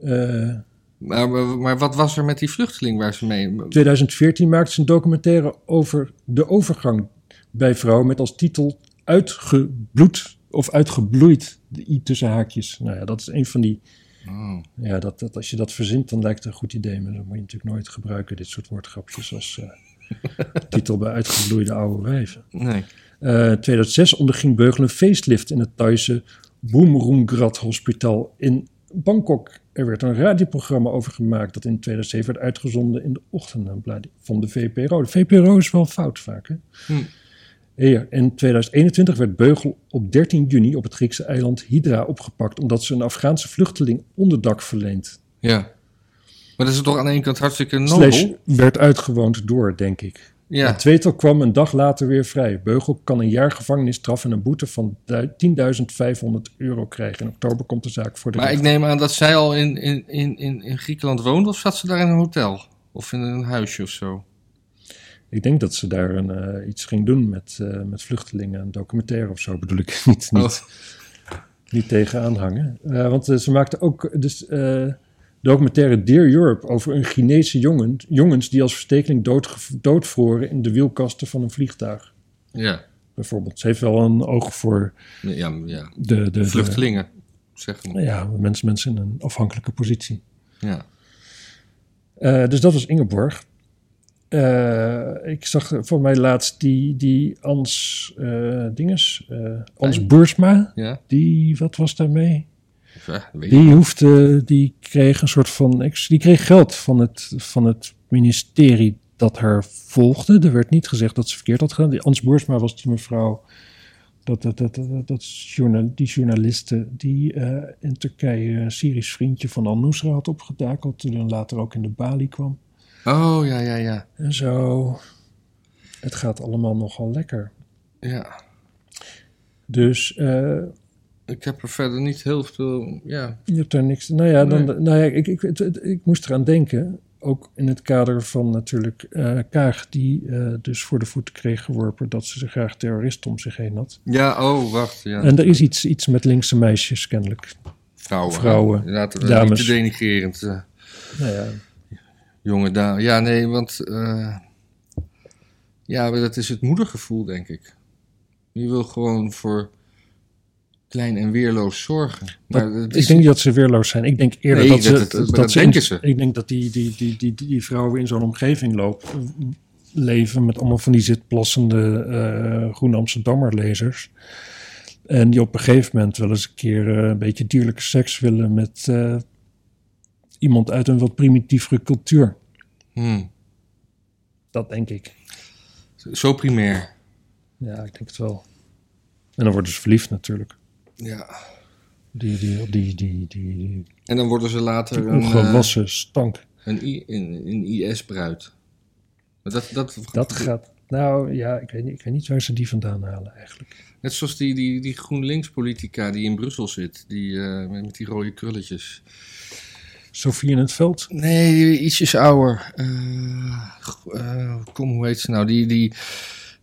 Speaker 1: Eh,
Speaker 2: Maar, maar, maar wat was er met die vluchteling waar ze mee...
Speaker 1: 2014 maakte ze een documentaire over de overgang bij vrouwen met als titel Uitgebloed of Uitgebloeid, de i tussen haakjes. Nou ja, dat is een van die,
Speaker 2: Oh.
Speaker 1: ja, dat, dat, als je dat verzint dan lijkt het een goed idee, maar dat moet je natuurlijk nooit gebruiken, dit soort woordgrapjes als eh, titel bij uitgebloeide oude wijven.
Speaker 2: Nee.
Speaker 1: Eh 2006 onderging Beugel een facelift in het Thaise Boomroengrad Hospitaal in Bangkok. Er werd een radioprogramma over gemaakt dat in 2007 werd uitgezonden in de ochtendbladen van de VPRO. De VPRO is wel fout vaak, hè?
Speaker 2: Hm.
Speaker 1: In 2021 werd Beugel op 13 juni op het Griekse eiland Hydra opgepakt omdat ze een Afghaanse vluchteling onderdak verleent.
Speaker 2: Ja. Maar dat is toch aan de ene kant hartstikke nobel?
Speaker 1: Slash werd uitgewoond door, denk ik.
Speaker 2: Ja.
Speaker 1: Het tweetal kwam een dag later weer vrij. Beugel kan een jaar gevangenisstraf en een boete van du- 10.500 euro krijgen. In oktober komt de zaak voor de
Speaker 2: Maar ik neem aan dat zij al in, in, in, in, in Griekenland woonde of zat ze daar in een hotel? Of in een huisje of zo?
Speaker 1: Ik denk dat ze daar een, eh, iets ging doen met, eh, met vluchtelingen. Een documentaire of zo bedoel ik. niet, niet,
Speaker 2: Oh.
Speaker 1: niet tegenaan hangen. Eh, want ze maakte ook dus, documentaire Dear Europe over een Chinese jongen, jongens die als verstekeling doodge- doodvroren in de wielkasten van een vliegtuig.
Speaker 2: Ja.
Speaker 1: Bijvoorbeeld. Ze heeft wel een oog voor
Speaker 2: Ja, ja.
Speaker 1: de, de,
Speaker 2: Vluchtelingen, zeggen we.
Speaker 1: ja, mensen, mensen in een afhankelijke positie.
Speaker 2: Ja.
Speaker 1: Dus dat was Ingeborg. Eh, ik zag voor mij laatst die, die Ans eh dinges, eh Ans. Boersma.
Speaker 2: Ja.
Speaker 1: Die, wat was daarmee?
Speaker 2: Ja.
Speaker 1: Die hoefde, die kreeg een soort van, die kreeg geld van het, van het ministerie dat haar volgde. Er werd niet gezegd dat ze verkeerd had gedaan. Die Ans Boersma was die mevrouw, dat, dat, dat, dat, dat journal, die journaliste die in Turkije een Syrisch vriendje van Al-Nusra had opgetakeld. Toen dan later ook in de Bali kwam.
Speaker 2: Oh, ja, ja, ja.
Speaker 1: En zo. Het gaat allemaal nogal lekker.
Speaker 2: Ja.
Speaker 1: Dus eh,
Speaker 2: Ik heb er verder niet heel veel... Ja.
Speaker 1: je hebt daar niks. Nou ja, dan,
Speaker 2: Nee.
Speaker 1: nou ja ik, ik, het- het- ik moest eraan denken. Ook in het kader van natuurlijk eh, Kaag, die eh, dus voor de voeten kreeg geworpen dat ze graag terroristen om zich heen had.
Speaker 2: Ja, oh, wacht. Ja.
Speaker 1: En er is iets, iets met linkse meisjes kennelijk.
Speaker 2: Vrouwen.
Speaker 1: vrouwen,
Speaker 2: Laten we
Speaker 1: dames.
Speaker 2: niet te denigrerend.
Speaker 1: Nou ja,
Speaker 2: jonge dame. Ja, nee, want... eh, ja, dat is het moedergevoel, denk ik. Je wil gewoon voor klein en weerloos zorgen. Maar
Speaker 1: ik denk niet dat ze weerloos zijn. Ik denk eerder
Speaker 2: Nee,
Speaker 1: dat ze.
Speaker 2: dat- dat- dat
Speaker 1: ze
Speaker 2: denken ze.
Speaker 1: Ik denk dat die, die, die, die, die, vrouwen in zo'n omgeving lopen, leven met allemaal van die zitplassende eh groene Amsterdammer lezers. En die op een gegeven moment wel eens een keer eh, een beetje dierlijke seks willen met iemand uit een wat primitievere cultuur.
Speaker 2: Hmm,
Speaker 1: Dat denk ik.
Speaker 2: zo primair.
Speaker 1: Ja, ik denk het wel. En dan worden ze verliefd natuurlijk.
Speaker 2: Ja.
Speaker 1: Die, die, die, die, die,
Speaker 2: En dan worden ze later
Speaker 1: die
Speaker 2: een, eh,
Speaker 1: ongewassen stank.
Speaker 2: een, een, een IS-bruid. Maar dat, dat,
Speaker 1: Dat gaat. Nou ja, ik weet, niet, ik weet niet waar ze die vandaan halen eigenlijk.
Speaker 2: Net zoals die, die, die GroenLinks-politica die in Brussel zit. Die, eh, met, met die rode krulletjes.
Speaker 1: Sofie in het veld.
Speaker 2: Nee, ietsjes ouder. Eh, eh, kom, hoe heet ze nou? Die, die,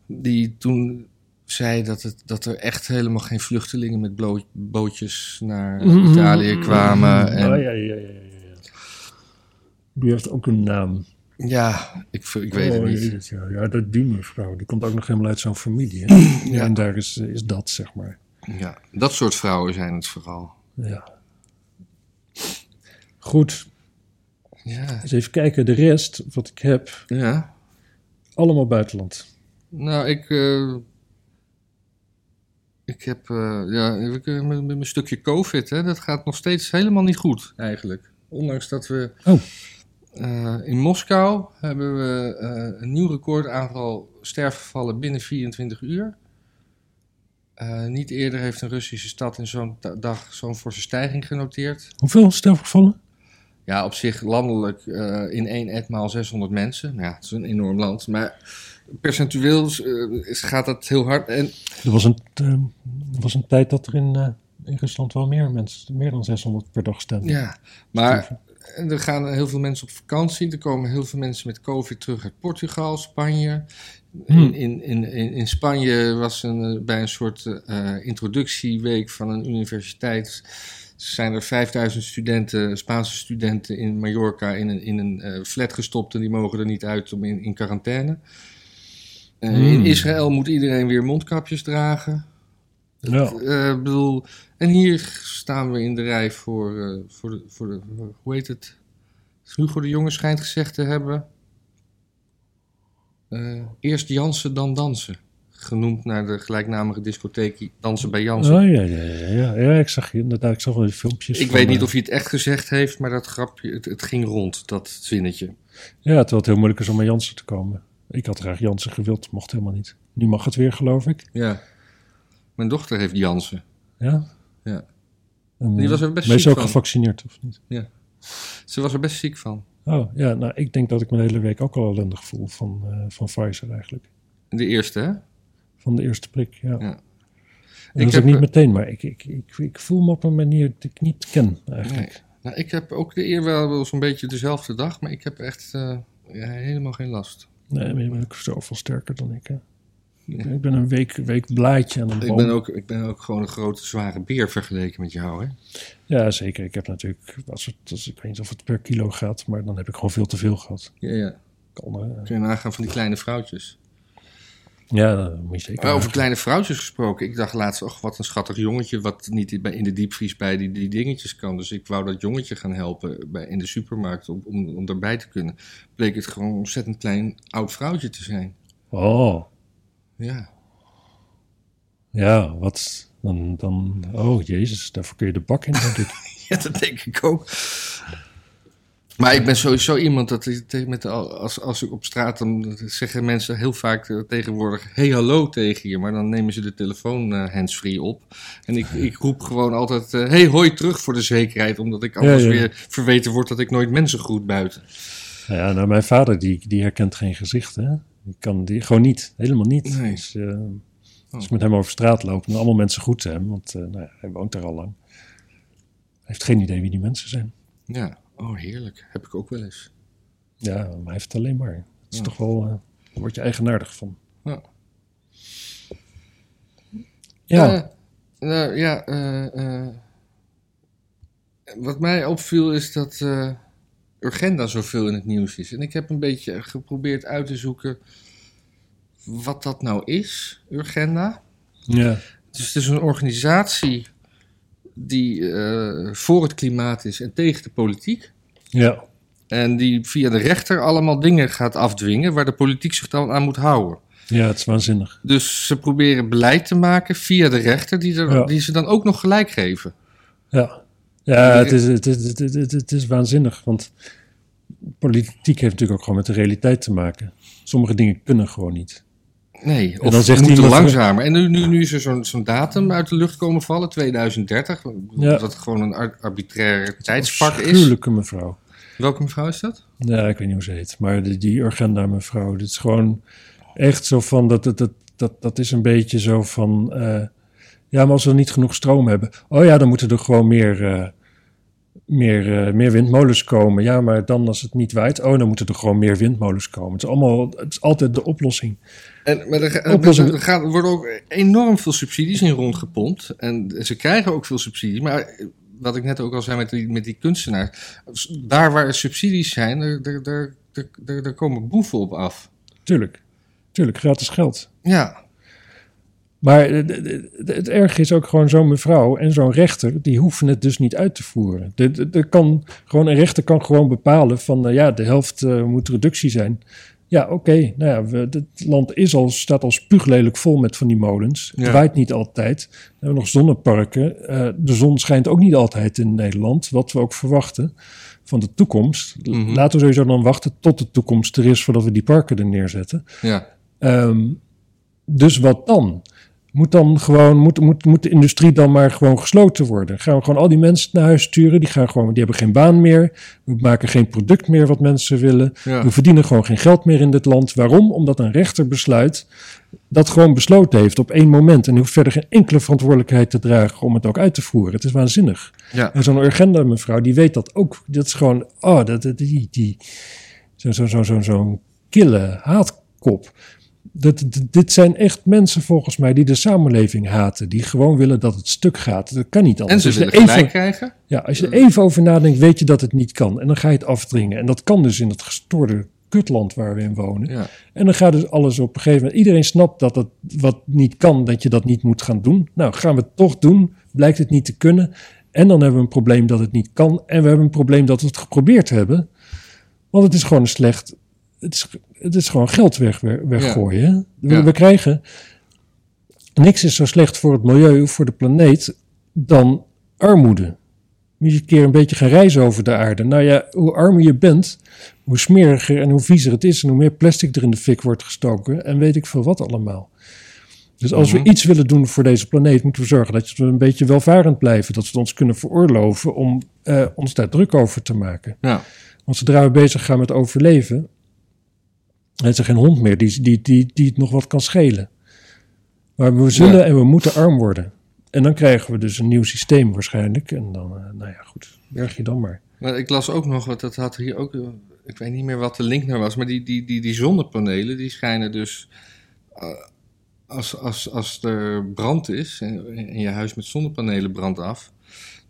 Speaker 2: die toen zei dat, het, dat er echt helemaal geen vluchtelingen met bootjes naar Italië kwamen. En,
Speaker 1: Oh, ja, ja, ja, ja. Die heeft ook een naam.
Speaker 2: Ja, ik, ik weet het
Speaker 1: Oh,
Speaker 2: niet.
Speaker 1: jezus, Ja, ja, dat die mevrouw. Die komt ook nog helemaal uit zo'n familie. Hè? ja. En daar is, is dat, zeg maar.
Speaker 2: Ja, dat soort vrouwen zijn het vooral.
Speaker 1: Ja. Goed,
Speaker 2: Ja,
Speaker 1: eens even kijken. De rest, wat ik heb,
Speaker 2: ja.
Speaker 1: allemaal buitenland.
Speaker 2: Nou, ik. eh, ik heb. eh, ja, ik, met, met mijn stukje COVID, hè, dat gaat nog steeds helemaal niet goed, eigenlijk. Ondanks dat we.
Speaker 1: Oh.
Speaker 2: eh, in Moskou hebben we een nieuw record aantal sterfgevallen binnen 24 uur. Niet eerder heeft een Russische stad in zo'n da- dag zo'n forse stijging genoteerd.
Speaker 1: Hoeveel sterfgevallen?
Speaker 2: Ja, op zich landelijk eh, in één etmaal 600 mensen. Nou Ja, het is een enorm land. Maar percentueel is- gaat dat heel hard. En
Speaker 1: Er was een, er was een tijd dat er in, eh, in Rusland wel meer mensen, meer dan 600 per dag stemden.
Speaker 2: ja, maar er gaan heel veel mensen op vakantie. Er komen heel veel mensen met COVID terug uit Portugal, Spanje.
Speaker 1: Hmm.
Speaker 2: In, in, in, in in Spanje was een, bij een soort introductieweek van een universiteit. Zijn er 5000 studenten, Spaanse studenten in Mallorca in een, in een eh, flat gestopt en die mogen er niet uit om in, in quarantaine. Eh, In
Speaker 1: Hmm.
Speaker 2: Israël moet iedereen weer mondkapjes dragen.
Speaker 1: Ja.
Speaker 2: Eh, bedoel, en hier staan we in de rij voor, voor, de, voor de, hoe heet het? Hugo de Jonge schijnt gezegd te hebben. eerst Jansen, dan dansen. Genoemd naar de gelijknamige discotheek Dansen bij Jansen.
Speaker 1: Oh, ja, ja, ja, ja, ja, ik zag je inderdaad, ik zag wel die filmpjes.
Speaker 2: Ik
Speaker 1: van,
Speaker 2: weet niet
Speaker 1: eh,
Speaker 2: of hij het echt gezegd heeft, maar dat grapje, het, het ging rond, dat zinnetje.
Speaker 1: Ja, terwijl het heel moeilijk is om bij Jansen te komen. Ik had graag Jansen gewild, mocht helemaal niet. Nu mag het weer, geloof ik.
Speaker 2: Ja. Mijn dochter heeft Jansen.
Speaker 1: Ja?
Speaker 2: Ja.
Speaker 1: En,
Speaker 2: Die
Speaker 1: eh,
Speaker 2: was er best ziek
Speaker 1: ook
Speaker 2: van.
Speaker 1: gevaccineerd, of niet?
Speaker 2: Ze was er best ziek van.
Speaker 1: Oh, ja, nou, ik denk dat ik me de hele week ook al ellendig voel van, eh, van Pfizer eigenlijk.
Speaker 2: De eerste, hè?
Speaker 1: Van de eerste prik, ja.
Speaker 2: Ja. Ik heb,
Speaker 1: ook niet
Speaker 2: eh,
Speaker 1: meteen, maar ik, ik, ik, ik voel me op een manier die ik niet ken eigenlijk.
Speaker 2: Nee. Nou, ik heb ook de eer wel, zo'n beetje dezelfde dag, maar ik heb echt eh, ja, helemaal geen last.
Speaker 1: Nee, maar je bent ook zoveel sterker dan ik. Hè.
Speaker 2: Ja.
Speaker 1: Ik ben een week, week blaadje aan een
Speaker 2: Ik ben, ook, ik ben ook gewoon een grote, zware beer vergeleken met jou, hè?
Speaker 1: Ja, zeker. Ik heb natuurlijk, als het, als, ik weet niet of het per kilo gaat, maar dan heb ik gewoon veel te veel gehad.
Speaker 2: Ja, ja.
Speaker 1: Kan, eh,
Speaker 2: Kun je nagaan van die kleine vrouwtjes.
Speaker 1: Ja, dat moet je zeker.
Speaker 2: Maar over kleine vrouwtjes gesproken. Ik dacht laatst, och, wat een schattig jongetje... wat niet bij- in de diepvries bij die, die dingetjes kan. Dus ik wou dat jongetje gaan helpen bij, in de supermarkt om, om, om daarbij te kunnen. Bleek het gewoon een ontzettend klein oud vrouwtje te zijn.
Speaker 1: Oh,
Speaker 2: Ja.
Speaker 1: ja, wat? Dan, dan, oh jezus, daarvoor kun je de bak in, denk ik.
Speaker 2: Ja, dat denk ik ook. Maar ik ben sowieso iemand dat met als, als ik op straat dan zeggen mensen heel vaak eh, tegenwoordig hey hallo tegen je, maar dan nemen ze de telefoon eh, handsfree op en ik, ik roep gewoon altijd eh, hey hoi terug voor de zekerheid, omdat ik anders
Speaker 1: ja.
Speaker 2: weer verweten word dat ik nooit mensen groet buiten.
Speaker 1: Ja, nou, mijn vader, die, die herkent geen gezicht, hè. Die kan die gewoon niet, helemaal niet.
Speaker 2: Nee.
Speaker 1: Dus, als ik met hem over straat loop, dan allemaal mensen groeten hem, want nou ja, hij woont daar al lang. Hij heeft geen idee wie die mensen zijn.
Speaker 2: Ja, oh heerlijk, heb ik ook wel eens.
Speaker 1: Ja, maar hij heeft het alleen maar. Het is
Speaker 2: Ja.
Speaker 1: toch wel, daar word je eigenaardig van.
Speaker 2: Ja.
Speaker 1: Ja,
Speaker 2: Eh, nou ja, eh, wat mij opviel is dat Urgenda zoveel in het nieuws is. En ik heb een beetje geprobeerd uit te zoeken wat dat nou is, Urgenda.
Speaker 1: ja,
Speaker 2: Dus het is een organisatie die eh, voor het klimaat is en tegen de politiek.
Speaker 1: ja,
Speaker 2: En die via de rechter allemaal dingen gaat afdwingen waar de politiek zich dan aan moet houden.
Speaker 1: ja, het is waanzinnig.
Speaker 2: Dus ze proberen beleid te maken via de rechter, die, er,
Speaker 1: Ja.
Speaker 2: die ze dan ook nog gelijk geven.
Speaker 1: Ja, ja het, is, het, is, het, is, het, is- het is waanzinnig, want politiek heeft natuurlijk ook gewoon met de realiteit te maken. Sommige dingen kunnen gewoon niet.
Speaker 2: Nee, of
Speaker 1: dan zegt
Speaker 2: moeten langzamer. En nu, nu, nu is er zo'n zo'n datum uit de lucht komen vallen, 2030.
Speaker 1: Ja.
Speaker 2: Dat gewoon een ar- arbitrair tijdspak is.
Speaker 1: Afschuwelijke mevrouw.
Speaker 2: Welke mevrouw is dat?
Speaker 1: Ja, ik weet niet hoe ze heet. Maar die, die agenda mevrouw, dit is gewoon echt zo van, dat, dat, dat, dat, dat is een beetje zo van, eh, ja, maar als we niet genoeg stroom hebben, oh ja, dan moeten er gewoon meer, eh, meer, eh, meer windmolens komen. Ja, maar dan als het niet waait, oh, dan moeten er gewoon meer windmolens komen. Het is allemaal, het is altijd de oplossing.
Speaker 2: En, maar er,
Speaker 1: Oplossing-
Speaker 2: er, er worden ook enorm veel subsidies in rondgepompt. En ze krijgen ook veel subsidies. Maar eh, wat ik net ook al zei met die, met die kunstenaars. Daar waar er subsidies zijn, daar, daar, daar komen boeven op af.
Speaker 1: Tuurlijk, tuurlijk, gratis geld.
Speaker 2: Ja,
Speaker 1: Maar het erg is ook gewoon zo'n mevrouw en zo'n rechter, die hoeven het dus niet uit te voeren. De, de, de kan, gewoon, een rechter kan gewoon bepalen van, eh, ja, de helft eh, moet reductie zijn. Ja, oké, nou ja, we, het land is al, staat al spuuglelijk vol met van die molens. Het
Speaker 2: Ja.
Speaker 1: waait niet altijd. We hebben nog zonneparken. Eh, de zon schijnt ook niet altijd in Nederland, wat we ook verwachten van de toekomst.
Speaker 2: Mhm.
Speaker 1: Laten we sowieso dan wachten tot de toekomst er is voordat we die parken er neerzetten.
Speaker 2: Ja.
Speaker 1: Ehm, dus wat dan? Moet dan gewoon, moet, moet, moet de industrie dan maar gewoon gesloten worden? Gaan we gewoon al die mensen naar huis sturen? Die, gaan gewoon, die hebben geen baan meer. We maken geen product meer wat mensen willen.
Speaker 2: Ja.
Speaker 1: We verdienen gewoon geen geld meer in dit land. Waarom? Omdat een rechter besluit dat gewoon besloten heeft op één moment. En die hoeft verder geen enkele verantwoordelijkheid te dragen om het ook uit te voeren. Het is waanzinnig.
Speaker 2: Ja.
Speaker 1: En zo'n Urgenda mevrouw, die weet dat ook. Dat is gewoon, oh, dat, die, die, zo'n zo, zo, zo, zo'n kille haatkop. Dat, dat- dit zijn echt mensen volgens mij die de samenleving haten. Die gewoon willen dat het stuk gaat. Dat kan niet
Speaker 2: En
Speaker 1: anders.
Speaker 2: ze
Speaker 1: Als je
Speaker 2: willen gelijk
Speaker 1: even,
Speaker 2: krijgen.
Speaker 1: ja, als je er even over nadenkt, weet je dat het niet kan. En dan ga je het afdringen. En dat kan dus in het gestoorde kutland waar we in wonen.
Speaker 2: Ja.
Speaker 1: En dan gaat dus alles op een gegeven moment. Iedereen snapt dat het wat niet kan, dat je dat niet moet gaan doen. Nou, gaan we het toch doen. Blijkt het niet te kunnen. En dan hebben we een probleem dat het niet kan. En we hebben een probleem dat we het geprobeerd hebben. Want het is gewoon een slecht. Het is, het is gewoon geld weg, weg- weggooien. We, we krijgen. Niks is zo slecht voor het milieu, voor de planeet, dan armoede. Moet je een keer een beetje gaan reizen over de aarde. Nou ja, hoe armer je bent, hoe smeriger en hoe viezer het is en hoe meer plastic er in de fik wordt gestoken en weet ik veel wat allemaal. Dus als
Speaker 2: Mhm.
Speaker 1: we iets willen doen voor deze planeet, moeten we zorgen dat we een beetje welvarend blijven. Dat we het ons kunnen veroorloven om eh, ons daar druk over te maken.
Speaker 2: Ja.
Speaker 1: Want zodra we bezig gaan met overleven, is er geen hond meer die, die, die, die het nog wat kan schelen. Maar we zullen
Speaker 2: Ja.
Speaker 1: en we moeten arm worden. En dan krijgen we dus een nieuw systeem waarschijnlijk. En dan, eh, nou ja, goed, berg je dan maar.
Speaker 2: Maar ik las ook nog, wat dat had hier ook, eh, ik weet niet meer wat de link naar was, maar die, die, die, die zonnepanelen, die schijnen dus, eh, als, als, als er brand is en, en je huis met zonnepanelen brandt af,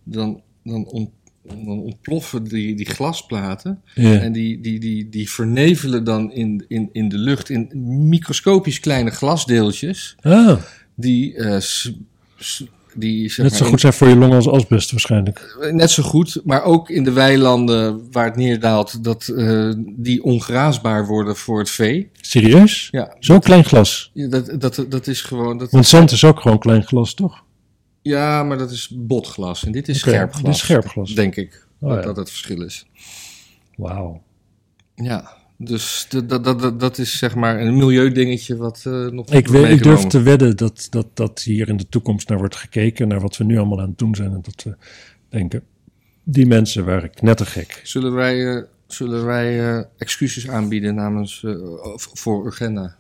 Speaker 2: dan, dan, ont, dan ontploffen die, die glasplaten
Speaker 1: Ja.
Speaker 2: en die, die, die, die vernevelen dan in, in, in de lucht in microscopisch kleine glasdeeltjes,
Speaker 1: Ah,
Speaker 2: die, eh, s- s- die zeg
Speaker 1: net
Speaker 2: maar,
Speaker 1: zo goed zijn voor je long als asbest waarschijnlijk.
Speaker 2: Net zo goed, maar ook in de weilanden waar het neerdaalt, dat eh, die ongraasbaar worden voor het vee.
Speaker 1: Serieus?
Speaker 2: Ja,
Speaker 1: Zo klein glas.
Speaker 2: ja, dat, dat, dat is gewoon. Dat,
Speaker 1: Want zand is ook gewoon klein glas, toch?
Speaker 2: Ja, maar dat is botglas en dit is
Speaker 1: Oké,
Speaker 2: scherp
Speaker 1: dit
Speaker 2: glas.
Speaker 1: is scherp glas.
Speaker 2: Denk ik
Speaker 1: Oh,
Speaker 2: dat
Speaker 1: ja.
Speaker 2: dat het verschil is.
Speaker 1: Wauw.
Speaker 2: Ja, dus dat, dat, dat, is zeg maar een milieudingetje wat eh, nog.
Speaker 1: Ik, weet, ik durf te wedden dat, dat, dat hier in de toekomst naar wordt gekeken, naar wat we nu allemaal aan het doen zijn. En dat we denken, die mensen waren knettergek.
Speaker 2: Zullen wij, eh, zullen wij eh, excuses aanbieden namens. voor Urgenda?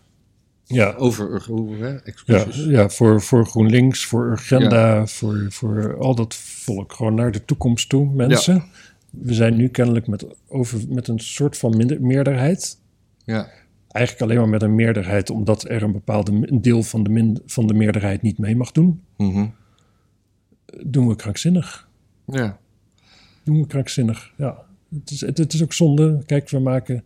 Speaker 1: Ja,
Speaker 2: Over hè?
Speaker 1: ja,
Speaker 2: Excuses.
Speaker 1: ja voor, voor GroenLinks, voor Urgenda, voor, voor al dat volk. Gewoon naar de toekomst toe, mensen. We zijn nu kennelijk met, over, met een soort van minder, meerderheid.
Speaker 2: ja.
Speaker 1: Eigenlijk alleen maar met een meerderheid, omdat er een bepaalde een deel van de, min, van de meerderheid niet mee mag doen.
Speaker 2: Mhm.
Speaker 1: Doen we krankzinnig.
Speaker 2: ja.
Speaker 1: doen we krankzinnig. Ja, het is, het, het is ook zonde. Kijk, we maken,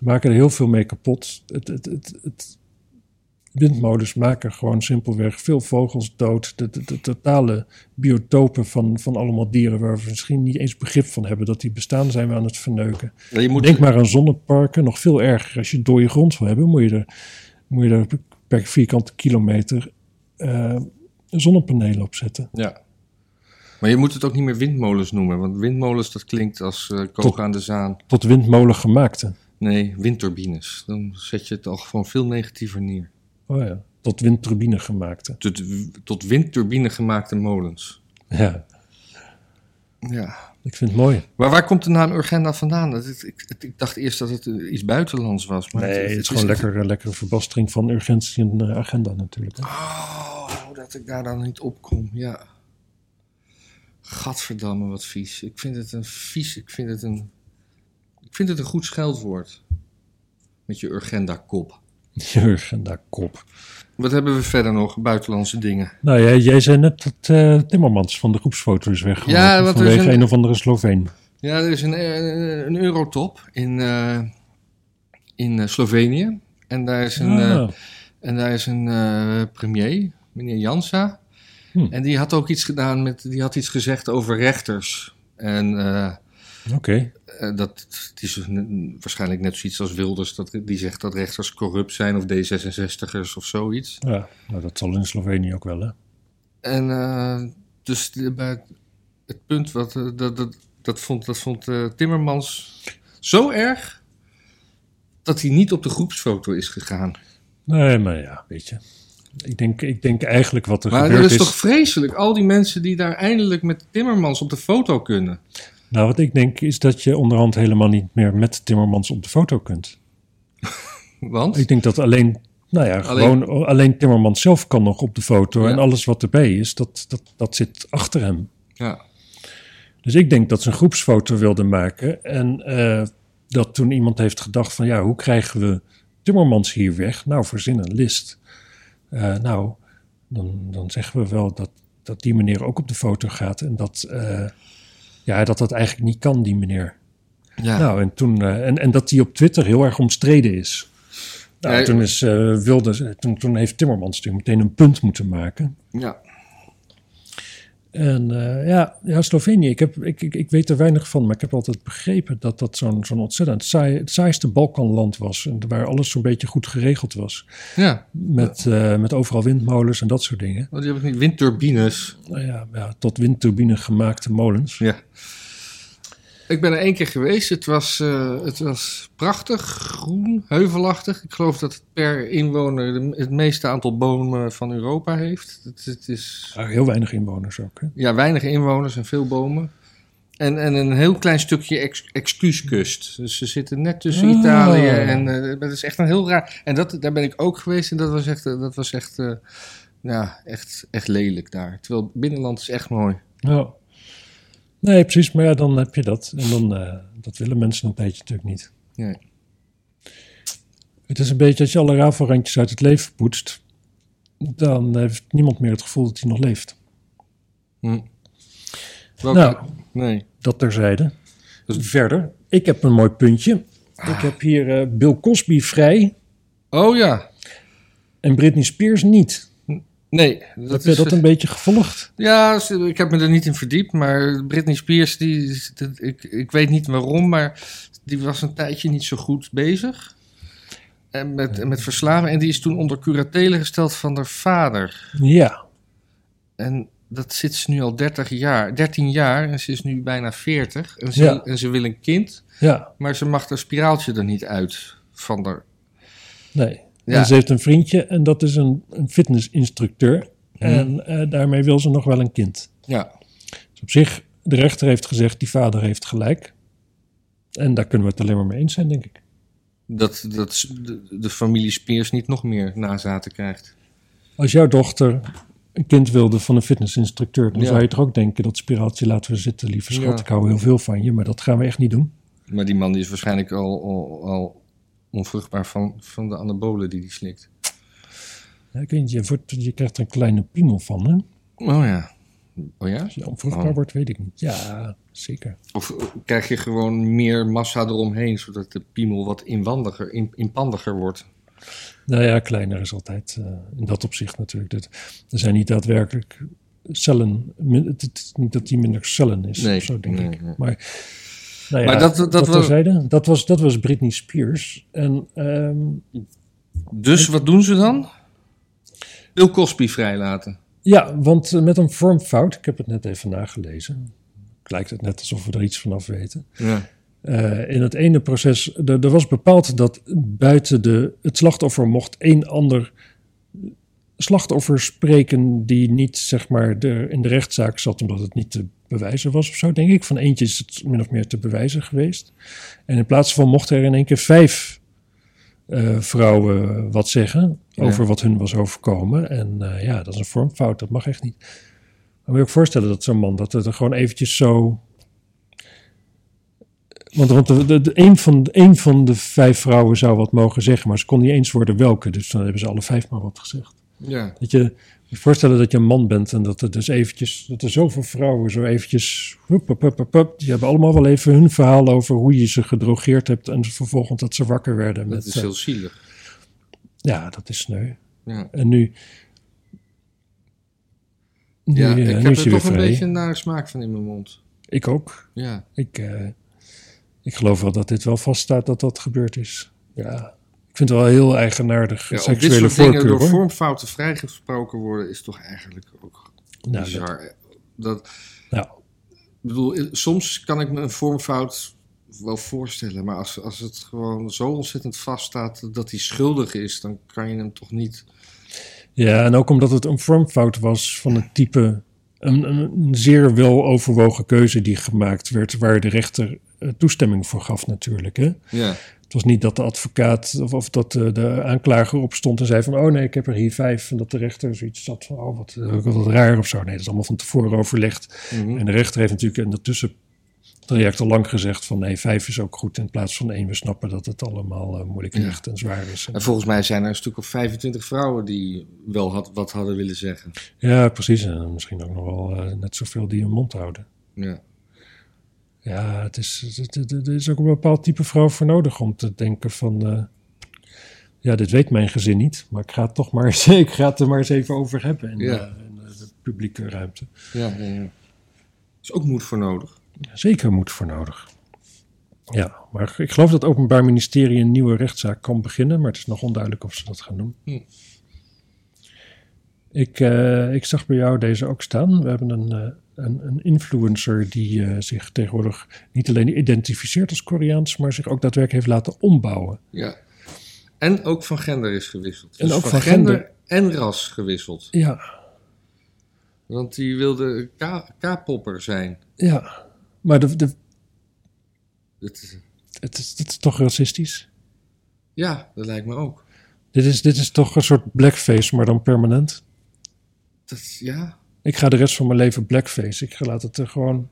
Speaker 1: maken er heel veel mee kapot. Het, het, het, het, windmolens maken gewoon simpelweg veel vogels dood. De, de, de totale biotopen van, van allemaal dieren waar we misschien niet eens begrip van hebben dat die bestaan, zijn we aan het verneuken.
Speaker 2: Ja, Je moet,
Speaker 1: Denk maar aan zonneparken, nog veel erger. Als je dode grond wil hebben, moet je er, moet je er per vierkante kilometer eh, zonnepanelen op zetten.
Speaker 2: Ja. Maar je moet het ook niet meer windmolens noemen, want windmolens dat klinkt als kogen aan de zaan.
Speaker 1: Tot windmolen gemaakte.
Speaker 2: Nee, windturbines. Dan zet je het al gewoon veel negatiever neer.
Speaker 1: Oh ja, tot windturbine gemaakte.
Speaker 2: Tot, tot windturbine gemaakte molens.
Speaker 1: Ja,
Speaker 2: Ja.
Speaker 1: ik vind het mooi.
Speaker 2: Maar waar komt de naam Urgenda vandaan? Dat, het- ik, het- ik dacht eerst dat het iets buitenlands was. Maar
Speaker 1: Nee, het is gewoon lekker, eh, lekkere verbastering van urgentie en eh, agenda natuurlijk. hè.
Speaker 2: Oh, dat ik daar dan niet op kom. Ja. Gadverdamme, wat vies. Ik vind het een vies. Ik vind het een. Ik vind het een goed scheldwoord. Met je Urgenda-kop.
Speaker 1: Je agenda kop.
Speaker 2: Wat hebben we verder nog? Buitenlandse dingen.
Speaker 1: Nou ja, jij zei net dat eh, Timmermans van de groepsfoto is
Speaker 2: Ja, er is
Speaker 1: vanwege
Speaker 2: een-
Speaker 1: een... of andere Sloveen.
Speaker 2: Ja, er is een, eh, een Eurotop in, eh, in Slovenië. En daar is een,
Speaker 1: Ah,
Speaker 2: En daar is een premier, meneer Jansa.
Speaker 1: Hm.
Speaker 2: En die had ook iets gedaan met, die had iets gezegd over rechters. En
Speaker 1: Oké.
Speaker 2: eh, dat het is n- waarschijnlijk net zoiets als Wilders, dat, die zegt dat rechters corrupt zijn of D66'ers of zoiets.
Speaker 1: Ja, nou, dat zal in Slovenië ook wel, hè?
Speaker 2: En eh, dus bij het punt wat eh, dat, dat, dat vond, dat vond Timmermans zo erg dat hij niet op de groepsfoto is gegaan.
Speaker 1: Nee, maar ja, weet je. Ik denk, ik denk eigenlijk wat er
Speaker 2: Maar
Speaker 1: gebeurd
Speaker 2: dat is
Speaker 1: is...
Speaker 2: toch vreselijk? Al die mensen die daar eindelijk met Timmermans op de foto kunnen.
Speaker 1: Nou, wat ik denk is dat je onderhand helemaal niet meer met Timmermans op de foto kunt.
Speaker 2: Want?
Speaker 1: Ik denk dat alleen, nou ja,
Speaker 2: Alleen-
Speaker 1: gewoon alleen Timmermans zelf kan nog op de foto.
Speaker 2: Ja.
Speaker 1: En alles wat erbij is, dat, dat, dat zit achter hem.
Speaker 2: Ja.
Speaker 1: Dus ik denk dat ze een groepsfoto wilden maken. En eh, dat toen iemand heeft gedacht van, ja, hoe krijgen we Timmermans hier weg? Nou, verzin een list. Eh, nou, dan, dan zeggen we wel dat, dat die meneer ook op de foto gaat. En dat, eh, ja, dat dat eigenlijk niet kan, die meneer.
Speaker 2: Ja.
Speaker 1: Nou, en, toen, eh, en, en dat die op Twitter heel erg omstreden is. Nou, toen, is, eh, wilde, toen, toen heeft Timmermans natuurlijk meteen een punt moeten maken.
Speaker 2: ja.
Speaker 1: En eh, ja, ja, Slovenië, ik, heb, ik, ik, ik weet er weinig van, maar ik heb altijd begrepen dat dat zo'n zo'n ontzettend saai, het saaiste Balkanland was. En waar alles zo'n beetje goed geregeld was.
Speaker 2: Ja,
Speaker 1: Met, eh, met overal windmolens en dat soort dingen.
Speaker 2: want die hebben niet windturbines.
Speaker 1: Nou ja, ja, tot windturbine gemaakte molens.
Speaker 2: Ja. Ik ben er één keer geweest. Het was, eh, het was prachtig, groen, heuvelachtig. Ik geloof dat het per inwoner het meeste aantal bomen van Europa heeft. Het, het is
Speaker 1: heel weinig inwoners ook. Hè?
Speaker 2: ja, weinig inwoners en veel bomen. En, en een heel klein stukje ex, excuuskust. Dus ze zitten net tussen
Speaker 1: Oh.
Speaker 2: Italië en eh, dat is echt een heel raar. En dat, daar ben ik ook geweest en dat was echt, eh, dat was echt, ja, echt, echt lelijk daar. Terwijl binnenland is echt mooi.
Speaker 1: Ja. Nee, precies, maar ja, dan heb je dat. En dan, eh, dat willen mensen een tijdje natuurlijk niet.
Speaker 2: Nee.
Speaker 1: Het is een beetje als je alle rafelrandjes uit het leven poetst, dan heeft niemand meer het gevoel dat hij nog leeft.
Speaker 2: Hm. Welke-
Speaker 1: Nou.
Speaker 2: nee.
Speaker 1: Dat terzijde.
Speaker 2: Dus-
Speaker 1: Verder, ik heb een mooi puntje. Ik heb hier eh, Bill Cosby vrij
Speaker 2: Oh ja.
Speaker 1: en Britney Spears niet.
Speaker 2: Nee. Dat
Speaker 1: heb je
Speaker 2: is,
Speaker 1: dat een beetje gevolgd?
Speaker 2: Ja, ik heb me er niet in verdiept, maar Britney Spears, die, dat- ik, ik weet niet waarom, maar die was een tijdje niet zo goed bezig. En met, met verslaving. En die is toen onder curatele gesteld van haar vader.
Speaker 1: Ja.
Speaker 2: En dat zit ze nu al 30 jaar, 13 jaar en ze is nu bijna 40. En ze,
Speaker 1: Ja.
Speaker 2: en ze wil een kind,
Speaker 1: Ja,
Speaker 2: maar ze mag haar spiraaltje er niet uit van haar.
Speaker 1: nee.
Speaker 2: Ja.
Speaker 1: En ze heeft een vriendje en dat is een, een fitnessinstructeur.
Speaker 2: Hm.
Speaker 1: En eh, daarmee wil ze nog wel een kind.
Speaker 2: Ja,
Speaker 1: Dus op zich, de rechter heeft gezegd, die vader heeft gelijk. En daar kunnen we het alleen maar mee eens zijn, denk ik.
Speaker 2: dat, dat de, de familie Spears niet nog meer nazaten krijgt.
Speaker 1: Als jouw dochter een kind wilde van een fitnessinstructeur, dan
Speaker 2: Ja.
Speaker 1: zou je toch ook denken, dat spiraaltje laten we zitten, lieve schat.
Speaker 2: Ja.
Speaker 1: Ik hou heel veel van je, maar dat gaan we echt niet doen.
Speaker 2: Maar die man die is waarschijnlijk al, al, al onvruchtbaar van, van de anabolen die hij slikt.
Speaker 1: Ja, ik weet je, wordt- je krijgt er een kleine piemel van, hè?
Speaker 2: Oh ja. Oh ja?
Speaker 1: Als je onvruchtbaar
Speaker 2: Oh.
Speaker 1: wordt, weet ik niet. Ja, zeker.
Speaker 2: Of eh, krijg je gewoon meer massa eromheen, zodat de piemel wat inwandiger, in, inpandiger wordt?
Speaker 1: Nou ja, kleiner is altijd eh, in dat opzicht natuurlijk. Dat, er zijn niet daadwerkelijk cellen. min- Het niet dat die minder cellen is.
Speaker 2: Nee,
Speaker 1: of zo, denk
Speaker 2: nee,
Speaker 1: ik.
Speaker 2: nee.
Speaker 1: Maar, nou ja,
Speaker 2: Maar dat- dat was-
Speaker 1: dat, was, dat was Britney Spears. En ehm,
Speaker 2: Dus wat doen ze dan? Bill Cosby vrijlaten.
Speaker 1: ja, want eh, met een vormfout, ik heb het net even nagelezen. Lijkt het net alsof we er iets vanaf weten.
Speaker 2: Ja.
Speaker 1: Eh, in het ene proces, er, er was bepaald dat buiten de, het slachtoffer mocht één ander slachtoffer spreken die niet zeg maar de, in de rechtszaak zat omdat het niet te bewijzen was of zo, denk ik. Van eentje is het min of meer te bewijzen geweest. En in plaats van mochten er in één keer vijf eh, vrouwen wat zeggen
Speaker 2: Ja.
Speaker 1: over wat hun was overkomen. En eh, ja, dat is een vormfout, dat mag echt niet. Maar moet je ook voorstellen dat zo'n man, dat het er gewoon eventjes zo want, want de, de, de- een, van, een van de vijf vrouwen zou wat mogen zeggen, maar ze kon niet eens worden welke. Dus dan hebben ze alle vijf maar wat gezegd.
Speaker 2: Ja.
Speaker 1: Dat je je voorstellen dat je een man bent en dat er dus eventjes, dat er zoveel vrouwen zo eventjes, hup, hup, hup, hup, hup, die hebben allemaal wel even hun verhaal over hoe je ze gedrogeerd hebt en vervolgens dat ze wakker werden.
Speaker 2: Dat
Speaker 1: Met,
Speaker 2: is
Speaker 1: eh,
Speaker 2: heel zielig.
Speaker 1: ja, dat is sneu.
Speaker 2: Ja,
Speaker 1: En nu... nu,
Speaker 2: ja
Speaker 1: eh,
Speaker 2: ik
Speaker 1: nu
Speaker 2: heb er toch een beetje een nare smaak van in mijn mond.
Speaker 1: Ik ook.
Speaker 2: Ja,
Speaker 1: Ik, eh, ik geloof wel dat dit wel vaststaat dat dat gebeurd is. Ja, vind het wel heel eigenaardig.
Speaker 2: ja op dit
Speaker 1: seksuele
Speaker 2: soort dingen
Speaker 1: voorkeur,
Speaker 2: door
Speaker 1: hoor.
Speaker 2: vormfouten vrijgesproken worden is toch eigenlijk ook
Speaker 1: Nou, dat-
Speaker 2: bizar. Dat,
Speaker 1: nou,
Speaker 2: ik bedoel, soms kan ik me een vormfout wel voorstellen, maar als, als het gewoon zo ontzettend vaststaat dat hij schuldig is, dan kan je hem toch niet.
Speaker 1: Ja, en ook omdat het een vormfout was van het type. Een, een, een zeer wel overwogen keuze die gemaakt werd, waar de rechter eh, toestemming voor gaf, natuurlijk. Hè?
Speaker 2: Ja,
Speaker 1: Het was niet dat de advocaat of, of dat de, de aanklager opstond en zei van... oh nee, ik heb er hier vijf. En dat de rechter zoiets zat van, oh wat, eh, wat raar of zo. Nee, dat is allemaal van tevoren overlegd.
Speaker 2: mhm.
Speaker 1: En de rechter heeft natuurlijk in dat tussentraject al lang gezegd van... nee, vijf is ook goed in plaats van één. We snappen dat het allemaal eh, moeilijk
Speaker 2: Ja.
Speaker 1: en zwaar is. En-
Speaker 2: En volgens mij zijn er een stuk of 25 vrouwen die wel had, wat hadden willen zeggen.
Speaker 1: ja, precies. En misschien ook nog wel eh, net zoveel die hun mond houden.
Speaker 2: Ja,
Speaker 1: Ja, het is, er is ook een bepaald type vrouw voor nodig om te denken van... eh, ja, dit weet mijn gezin niet, maar ik ga het toch maar eens, ik ga het er maar eens even over hebben in,
Speaker 2: Ja.
Speaker 1: eh, in eh, de publieke ruimte.
Speaker 2: ja, ja. ja. Er is ook moed voor nodig.
Speaker 1: Zeker moet voor nodig. Ja, maar ik geloof dat het Openbaar Ministerie een nieuwe rechtszaak kan beginnen, maar het is nog onduidelijk of ze dat gaan doen.
Speaker 2: Hm.
Speaker 1: Ik, ik zag bij jou deze ook staan. We hebben een, een, een influencer die eh, zich tegenwoordig niet alleen identificeert als Koreaans, maar zich ook daadwerkelijk heeft laten ombouwen.
Speaker 2: Ja. En ook van gender is gewisseld.
Speaker 1: En
Speaker 2: dus
Speaker 1: ook
Speaker 2: van,
Speaker 1: van
Speaker 2: gender,
Speaker 1: gender.
Speaker 2: en ras gewisseld.
Speaker 1: Ja,
Speaker 2: Want die wilde K-popper zijn.
Speaker 1: ja. Maar de, de,
Speaker 2: Dat is-
Speaker 1: het, is, het is toch racistisch?
Speaker 2: ja, dat lijkt me ook.
Speaker 1: Dit is, dit is toch een soort blackface, maar dan permanent?
Speaker 2: Dat, ja,
Speaker 1: Ik ga de rest van mijn leven blackface. Ik ga laat het er gewoon.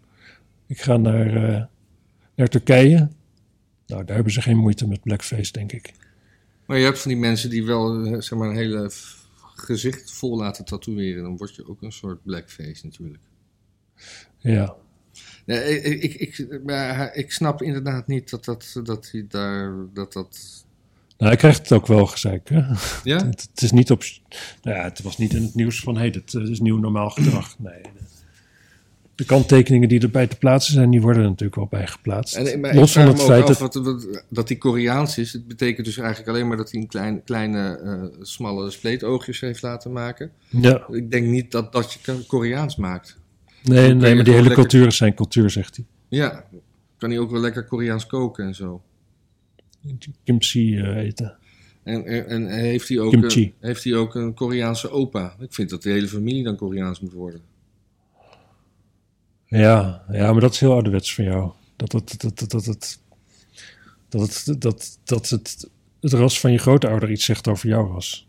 Speaker 1: Ik ga naar, eh, naar Turkije. Nou, daar hebben ze geen moeite met blackface, denk ik.
Speaker 2: maar je hebt van die mensen die wel eh, zeg maar, een hele gezicht vol laten tatoeëren. Dan word je ook een soort blackface natuurlijk.
Speaker 1: Ja.
Speaker 2: Nee, ik, ik, ik, ik snap inderdaad niet dat dat, dat hij daar. Dat, dat...
Speaker 1: Nou, hij krijgt het ook wel gezeik. Hè?
Speaker 2: Ja?
Speaker 1: Het, het is niet op. Nou ja, het was niet in het nieuws van. hey, dit eh, is nieuw normaal gedrag. Nee. de- kanttekeningen die erbij te plaatsen zijn, die worden er natuurlijk wel bij geplaatst.
Speaker 2: En, maar
Speaker 1: Los van het feit dat.
Speaker 2: wat, wat- dat hij Koreaans is. Het betekent dus eigenlijk alleen maar dat hij een klein, kleine, eh, smalle spleetoogjes heeft laten maken.
Speaker 1: Ja,
Speaker 2: Ik denk niet dat, dat je Koreaans maakt.
Speaker 1: nee, nee, maar die hele
Speaker 2: lekker-
Speaker 1: cultuur is zijn cultuur, zegt hij.
Speaker 2: Ja, kan hij ook wel lekker Koreaans koken en zo.
Speaker 1: Kimchi eh, eten.
Speaker 2: En, en, heeft, hij ook een, heeft hij ook een Koreaanse opa? Ik vind dat de hele familie dan Koreaans moet worden.
Speaker 1: Ja, ja, maar dat is heel ouderwets van jou. Dat het, dat, dat, dat, het, dat, het, dat, dat het, het ras van je grootouder iets zegt over jouw ras.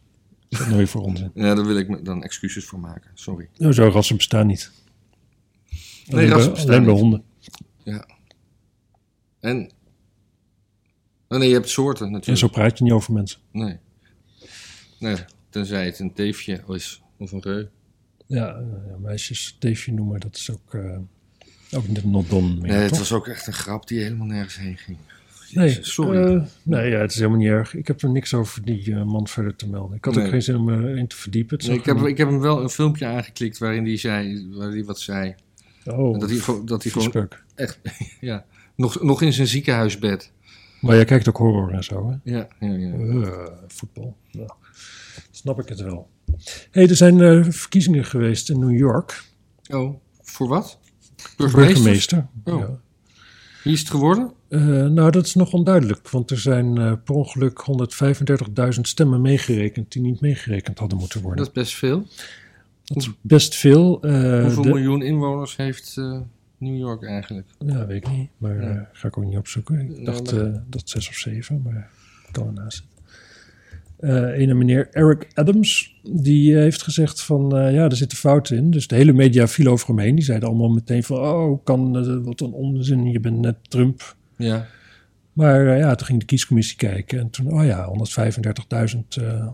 Speaker 1: Dat nooit voor onzin.
Speaker 2: Ja, daar wil ik me dan excuses voor maken. Sorry.
Speaker 1: Nou, zo rassen bestaan niet.
Speaker 2: Nee,
Speaker 1: Alleen bij-
Speaker 2: rassen bestaan
Speaker 1: Alleen bij
Speaker 2: niet.
Speaker 1: honden.
Speaker 2: Ja. En... Oh nee, je hebt soorten
Speaker 1: En
Speaker 2: natuurlijk.
Speaker 1: zo praat je niet over mensen.
Speaker 2: Nee. Nee, tenzij het een teefje is of een reu.
Speaker 1: Ja, eh, meisjes teefje noemen, dat is ook, eh ook niet not done meer,
Speaker 2: Nee, het
Speaker 1: toch?
Speaker 2: was ook echt een grap die helemaal nergens heen ging.
Speaker 1: Nee,
Speaker 2: sorry.
Speaker 1: eh, nee, ja, het is helemaal niet erg. Ik heb er niks over die man verder te melden. Ik had ook geen zin om erin te verdiepen.
Speaker 2: Nee, ik, heb, ik heb hem wel een filmpje aangeklikt waarin hij zei, waar hij wat zei.
Speaker 1: Oh,
Speaker 2: dat hij, dat hij gewoon echt, ja, nog, nog in zijn ziekenhuisbed.
Speaker 1: Maar jij kijkt ook horror en zo, hè?
Speaker 2: Ja, ja, ja.
Speaker 1: Eh, voetbal. Snap ik het wel. hey, er zijn eh, verkiezingen geweest in New York.
Speaker 2: Oh, voor wat?
Speaker 1: Burgemeester.
Speaker 2: Oh.
Speaker 1: Ja.
Speaker 2: Wie is het geworden?
Speaker 1: Eh, nou, dat is nog onduidelijk, want er zijn per ongeluk 135.000 stemmen meegerekend die niet meegerekend hadden moeten worden.
Speaker 2: Dat is best veel.
Speaker 1: Dat is best veel.
Speaker 2: Hoeveel
Speaker 1: de-
Speaker 2: miljoen inwoners heeft New York eigenlijk?
Speaker 1: Ja, weet ik niet, maar
Speaker 2: Ja.
Speaker 1: eh, ga ik ook niet opzoeken. Ik dacht
Speaker 2: maar-
Speaker 1: eh, dat zes of zeven, maar ik kan ernaast zitten. Eh een meneer Eric Adams, die heeft gezegd van ja, er zitten fouten in. Dus de hele media viel over hem heen. Die zeiden allemaal meteen van oh, kan, wat een onzin, je bent net Trump.
Speaker 2: Ja.
Speaker 1: Maar ja, toen ging de kiescommissie kijken en toen, oh ja, 135.000 eh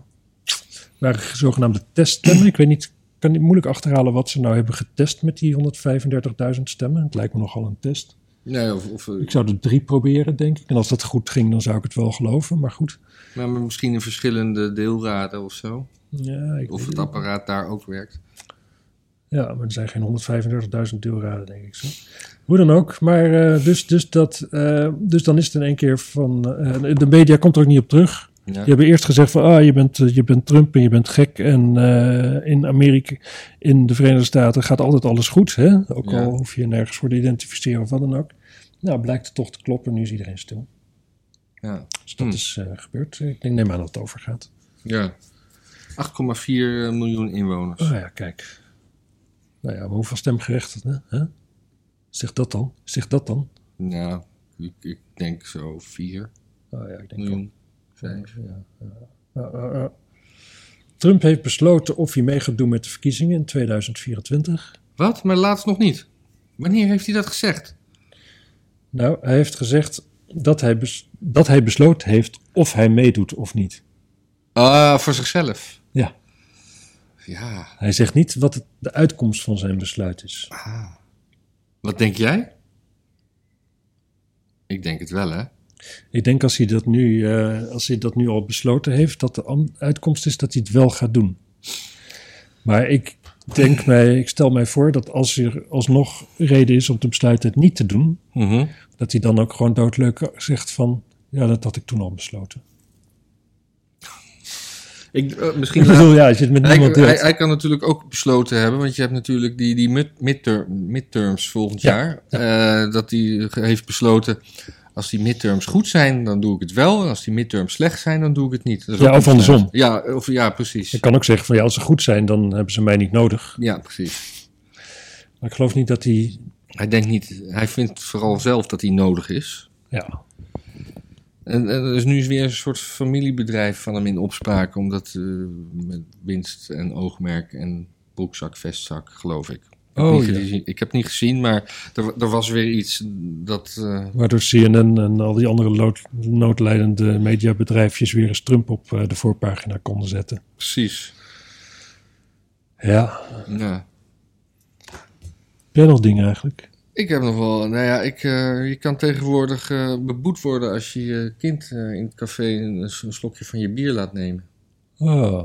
Speaker 1: waren zogenaamde teststemmen. Ik weet niet, kan niet moeilijk achterhalen wat ze nou hebben getest met die 135.000 stemmen. Het lijkt me nogal een test.
Speaker 2: Nee, of, of, eh,
Speaker 1: Ik zou er drie proberen, denk ik. En als dat goed ging, dan zou ik het wel geloven. Maar goed.
Speaker 2: maar misschien in verschillende deelraden of zo.
Speaker 1: Ja, ik
Speaker 2: Of het apparaat daar ook werkt.
Speaker 1: Ja, maar er zijn geen 135.000 deelraden, denk ik zo. Hoe dan ook. Maar eh, dus, dus, dat, eh, dus dan is het in één keer van... eh, de media komt er ook niet op terug.
Speaker 2: Ja.
Speaker 1: Die hebben eerst gezegd van... Ah, je bent, eh, je bent Trump en je bent gek. En eh, in Amerika, in de Verenigde Staten gaat altijd alles goed. Hè? Ook
Speaker 2: Ja.
Speaker 1: al hoef je nergens voor te identificeren of wat dan ook. Nou, blijkt het toch te kloppen. Nu is iedereen stil.
Speaker 2: Ja.
Speaker 1: Dus dat
Speaker 2: Hmm.
Speaker 1: is eh, gebeurd. Ik denk, neem aan dat het overgaat.
Speaker 2: ja. 8,4 miljoen inwoners.
Speaker 1: Oh ja, kijk. Nou ja, maar hoeveel stemgerechtigden? Hè? Zeg dat dan. Zeg dat dan.
Speaker 2: Ja, ik, ik denk zo 4
Speaker 1: Oh ja, ik denk
Speaker 2: miljoen.
Speaker 1: Ja. Trump heeft besloten of hij mee gaat doen met de verkiezingen in 2024.
Speaker 2: Wat? Maar laatst nog niet. Wanneer heeft hij dat gezegd?
Speaker 1: Nou, hij heeft gezegd dat hij, bes- dat hij besloten heeft of hij meedoet of niet.
Speaker 2: Ah, voor zichzelf.
Speaker 1: Ja.
Speaker 2: Ja.
Speaker 1: Hij zegt niet wat het- de uitkomst van zijn besluit is.
Speaker 2: Ah. Wat denk jij? Ik denk het wel, hè?
Speaker 1: Ik denk als hij dat nu, eh, als hij dat nu al besloten heeft, dat de uitkomst is dat hij het wel gaat doen. Maar ik denk mij, ik stel mij voor dat als er alsnog reden is om te besluiten het niet te doen,
Speaker 2: Mhm.
Speaker 1: dat hij dan ook gewoon doodleuk zegt van, ja, dat had ik toen al besloten.
Speaker 2: Ik, eh,
Speaker 1: Ik
Speaker 2: misschien
Speaker 1: bedoel, ja, als je het met
Speaker 2: hij,
Speaker 1: niemand
Speaker 2: hij, hij kan natuurlijk ook besloten hebben, want je hebt natuurlijk die, die mid, midterm, midterms volgend
Speaker 1: Ja,
Speaker 2: jaar. eh, dat hij heeft besloten, als die midterms goed zijn, dan doe ik het wel. En als die midterms slecht zijn, dan doe ik het niet. Dat is
Speaker 1: Ja, of andersom.
Speaker 2: Ja, of, ja, precies.
Speaker 1: Je kan ook zeggen van, ja, als ze goed zijn, dan hebben ze mij niet nodig.
Speaker 2: Ja, precies.
Speaker 1: Maar ik geloof niet dat hij,
Speaker 2: Hij denkt niet, hij vindt vooral zelf dat hij nodig is.
Speaker 1: ja,
Speaker 2: En, en er is nu weer een soort familiebedrijf van hem in opspraak, omdat eh, met winst en oogmerk en broekzak, vestzak, geloof ik. Ik heb,
Speaker 1: Oh,
Speaker 2: niet
Speaker 1: ja.
Speaker 2: gezien, ik heb niet gezien, maar er, er was weer iets dat. eh,
Speaker 1: waardoor CNN en al die andere lood- noodlijdende mediabedrijfjes weer eens Trump op eh, de voorpagina konden zetten.
Speaker 2: precies.
Speaker 1: Ja,
Speaker 2: Ja.
Speaker 1: heb jij nog dingen eigenlijk?
Speaker 2: Ik heb nog wel, nou ja, ik, eh, je kan tegenwoordig beboet worden als je je kind in het café een, een slokje van je bier laat nemen.
Speaker 1: Oh,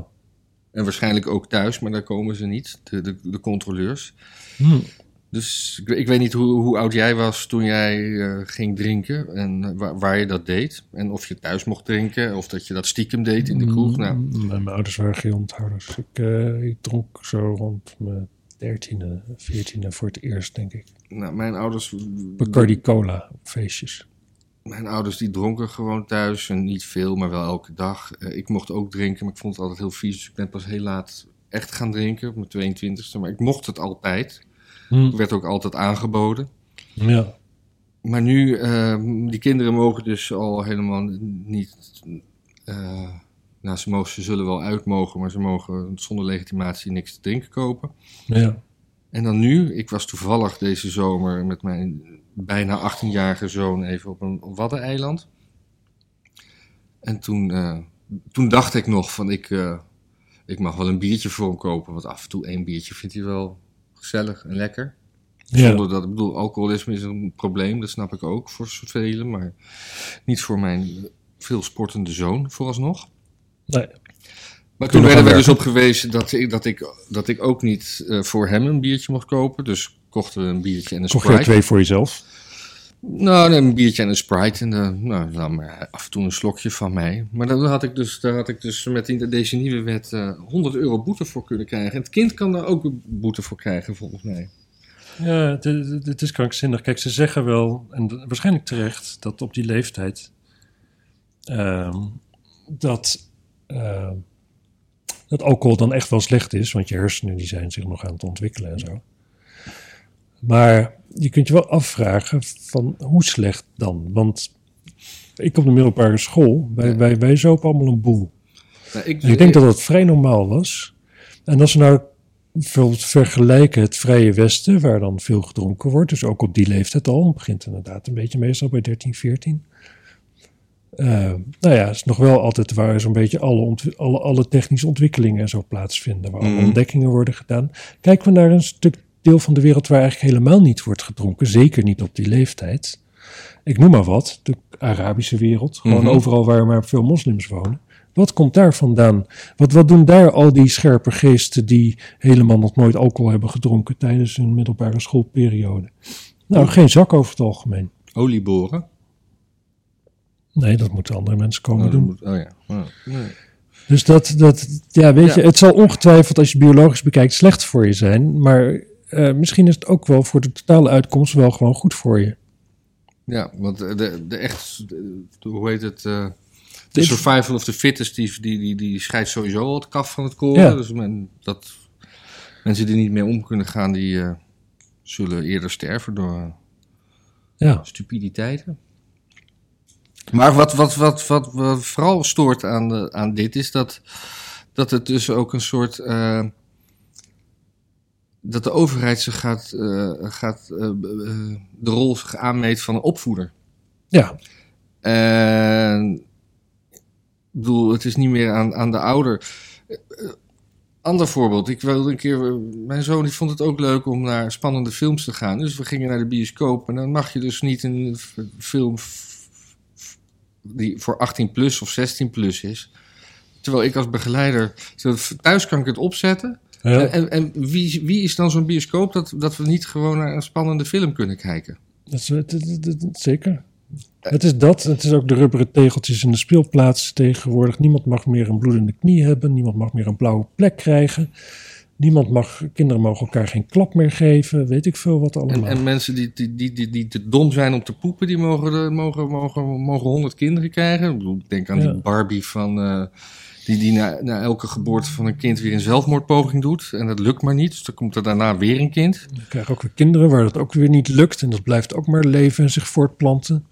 Speaker 2: En waarschijnlijk ook thuis, maar daar komen ze niet, de, de, de controleurs.
Speaker 1: hm.
Speaker 2: Dus ik, ik weet niet hoe, hoe oud jij was toen jij eh, ging drinken en waar, waar je dat deed. En of je thuis mocht drinken of dat je dat stiekem deed in de kroeg. Nou,
Speaker 1: Mm, Mijn ouders waren geen onthouders. Ik, eh, ik dronk zo rond mijn dertiende, veertiende voor het eerst, denk ik.
Speaker 2: nou mijn ouders...
Speaker 1: Bacardi Cola op feestjes.
Speaker 2: Mijn ouders die dronken gewoon thuis en niet veel, maar wel elke dag. Eh, ik mocht ook drinken, maar ik vond het altijd heel vies. Dus ik ben pas heel laat echt gaan drinken, op mijn 22e. Maar ik mocht het altijd.
Speaker 1: Hm.
Speaker 2: werd ook altijd aangeboden.
Speaker 1: Ja,
Speaker 2: Maar nu, eh, die kinderen mogen dus al helemaal niet. eh, nou, ze, mogen, ze zullen wel uit mogen, maar ze mogen zonder legitimatie niks te drinken kopen.
Speaker 1: ja.
Speaker 2: En dan nu, ik was toevallig deze zomer met mijn bijna 18-jarige zoon even op een waddeneiland. En toen, eh, toen dacht ik nog van ik, eh, ik mag wel een biertje voor hem kopen. Want af en toe één biertje vindt hij wel gezellig en lekker.
Speaker 1: ja.
Speaker 2: Zonder dat, ik bedoel, alcoholisme is een probleem, dat snap ik ook voor velen, maar niet voor mijn veel sportende zoon vooralsnog.
Speaker 1: Nee.
Speaker 2: Maar toen werden we dus op gewezen dat ik, dat ik, dat ik ook niet eh, voor hem een biertje mocht kopen. Dus kochten we een biertje en een
Speaker 1: Kocht jij
Speaker 2: Sprite.
Speaker 1: twee voor jezelf?
Speaker 2: Nou, nee, een biertje en een Sprite. En eh, nou, dan maar af en toe een slokje van mij. Maar daar had ik dus, daar had ik dus met die- deze nieuwe wet eh 100 euro boete voor kunnen krijgen. En het kind kan daar ook een boete voor krijgen, volgens mij.
Speaker 1: Ja, het, is krankzinnig. Kijk, ze zeggen wel, en waarschijnlijk terecht, dat op die leeftijd ehm, dat, ehm, dat alcohol dan echt wel slecht is, want je hersenen die zijn zich nog aan het ontwikkelen en zo. Maar je kunt je wel afvragen van hoe slecht dan? Want ik op de middelbare school, wij,
Speaker 2: Ja.
Speaker 1: wij, wij zopen allemaal een boel.
Speaker 2: Nou, ik,
Speaker 1: En ik denk dat dat vrij normaal was. En als we nou bijvoorbeeld vergelijken het Vrije Westen, waar dan veel gedronken wordt, dus ook op die leeftijd al, het begint inderdaad een beetje meestal bij 13, 14. Eh, nou ja, het is nog wel altijd waar zo'n beetje alle, alle, alle technische ontwikkelingen en zo plaatsvinden, waar
Speaker 2: Mhm.
Speaker 1: ontdekkingen worden gedaan. Kijken we naar een stuk deel van de wereld waar eigenlijk helemaal niet wordt gedronken, zeker niet op die leeftijd. Ik noem maar wat, de Arabische wereld, gewoon
Speaker 2: Mhm.
Speaker 1: overal waar maar veel moslims wonen. Wat komt daar vandaan? Wat, wat doen daar al die scherpe geesten die helemaal nog nooit alcohol hebben gedronken tijdens hun middelbare schoolperiode? Nou, geen zak over het algemeen.
Speaker 2: Olieboren.
Speaker 1: Nee, dat moeten andere mensen komen
Speaker 2: Oh,
Speaker 1: doen.
Speaker 2: moet- oh ja. Oh, nee.
Speaker 1: Dus dat, dat ja, weet
Speaker 2: Ja.
Speaker 1: je, het zal ongetwijfeld als je biologisch bekijkt slecht voor je zijn. Maar eh, misschien is het ook wel voor de totale uitkomst wel gewoon goed voor je.
Speaker 2: Ja, want de, de, echt, de- hoe heet het, eh, de survival of the fittest, die, die, die, die scheidt sowieso al het kaf van het koren.
Speaker 1: Ja.
Speaker 2: Dus men, dat, mensen die niet mee om kunnen gaan, die eh, zullen eerder sterven door
Speaker 1: Ja,
Speaker 2: stupiditeiten. Maar wat, wat, wat, wat, wat vooral stoort aan, de, aan dit is dat, dat het dus ook een soort. eh, dat de overheid zich gaat, eh, gaat eh, de rol zich aanmeet van een opvoeder.
Speaker 1: ja,
Speaker 2: En ik bedoel, het is niet meer aan, aan de ouder. Ander voorbeeld. Ik wilde een keer. Mijn zoon die vond het ook leuk om naar spannende films te gaan. Dus we gingen naar de bioscoop. En dan mag je dus niet een film die voor 18 plus of 16 plus is. Terwijl ik als begeleider. Thuis kan ik het opzetten.
Speaker 1: ja.
Speaker 2: En, en wie, wie is dan zo'n bioscoop dat, dat we niet gewoon naar een spannende film kunnen kijken?
Speaker 1: Dat is, het- zeker. Het is dat. Het is ook de rubberen tegeltjes in de speelplaats tegenwoordig. Niemand mag meer een bloedende knie hebben. Niemand mag meer een blauwe plek krijgen. Niemand mag, kinderen mogen elkaar geen klap meer geven. Weet ik veel wat
Speaker 2: En,
Speaker 1: allemaal.
Speaker 2: en mensen die, die, die, die, die te dom zijn om te poepen, die mogen, mogen, mogen, mogen 100 kinderen krijgen. Ik, denk aan
Speaker 1: Ja.
Speaker 2: die Barbie van. eh, die die na, na elke geboorte van een kind weer een zelfmoordpoging doet. En dat lukt maar niet. Dus dan komt er daarna weer een kind.
Speaker 1: Je krijgt ook weer kinderen waar dat ook weer niet lukt. En dat blijft ook maar leven en zich voortplanten.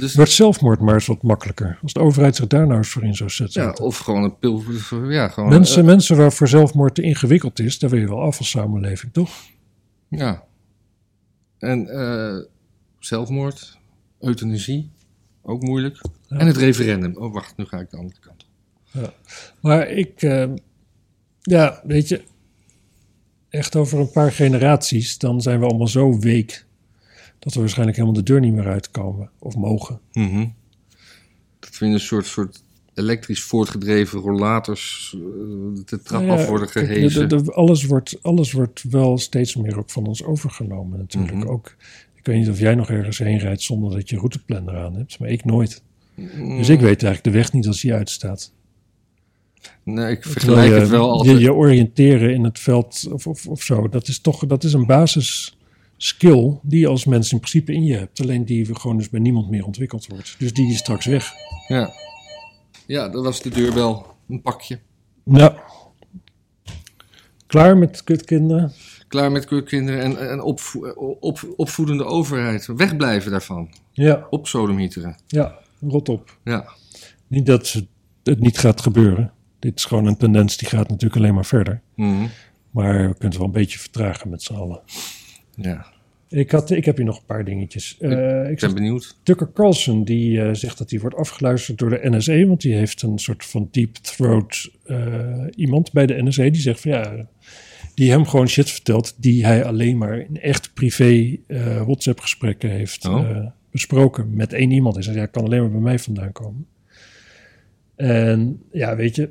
Speaker 2: Dus,
Speaker 1: Wordt zelfmoord maar eens wat makkelijker. Als de overheid zich daar nou eens voor in zou zetten.
Speaker 2: ja, of gewoon een pil. Ja, gewoon,
Speaker 1: mensen,
Speaker 2: eh,
Speaker 1: mensen waarvoor zelfmoord te ingewikkeld is, daar wil je wel af als samenleving, toch?
Speaker 2: ja. En eh, zelfmoord, euthanasie, ook moeilijk.
Speaker 1: Ja.
Speaker 2: En het referendum. Oh, wacht, nu ga ik de andere kant. op.
Speaker 1: Maar ik, eh, ja, weet je, echt over een paar generaties, dan zijn we allemaal zo week dat we waarschijnlijk helemaal de deur niet meer uitkomen of mogen.
Speaker 2: Mhm. Dat we in een soort, soort elektrisch voortgedreven rollators eh, de trap
Speaker 1: Nou ja,
Speaker 2: af worden
Speaker 1: de-
Speaker 2: gehezen.
Speaker 1: de- de- alles, wordt, alles wordt wel steeds meer ook van ons overgenomen natuurlijk.
Speaker 2: Mhm.
Speaker 1: Ook, ik weet niet of jij nog ergens heen rijdt zonder dat je routeplanner aan hebt, maar ik nooit.
Speaker 2: Mm,
Speaker 1: Dus ik weet eigenlijk de weg niet als die uitstaat.
Speaker 2: Nee, ik vergelijk
Speaker 1: je,
Speaker 2: het wel
Speaker 1: je,
Speaker 2: altijd.
Speaker 1: je oriënteren in het veld of, of, of zo, dat is toch dat is een basis skill die je als mens in principe in je hebt. Alleen die gewoon dus bij niemand meer ontwikkeld wordt. Dus die is straks weg.
Speaker 2: Ja. ja, dat was de deurbel. Een pakje.
Speaker 1: Ja. Klaar met kutkinderen?
Speaker 2: Klaar met kinderen en, en opvo- op, opvoedende overheid. Wegblijven daarvan.
Speaker 1: Ja,
Speaker 2: Op sodemieteren.
Speaker 1: ja, rot op.
Speaker 2: Ja.
Speaker 1: Niet dat het niet gaat gebeuren. Dit is gewoon een tendens die gaat natuurlijk alleen maar verder.
Speaker 2: Mhm.
Speaker 1: Maar we kunnen het wel een beetje vertragen met z'n allen.
Speaker 2: Ja.
Speaker 1: Ik, had, ik heb hier nog een paar dingetjes. Eh, ik
Speaker 2: Ik
Speaker 1: zag
Speaker 2: ben benieuwd.
Speaker 1: Tucker Carlson die eh, zegt dat hij wordt afgeluisterd door de NSA, want die heeft een soort van deep throat eh, iemand bij de NSA die zegt van ja, die hem gewoon shit vertelt die hij alleen maar in echt privé eh, WhatsApp gesprekken heeft
Speaker 2: Oh.
Speaker 1: eh, besproken met één iemand. Hij zegt ja, kan alleen maar bij mij vandaan komen. En ja, weet je,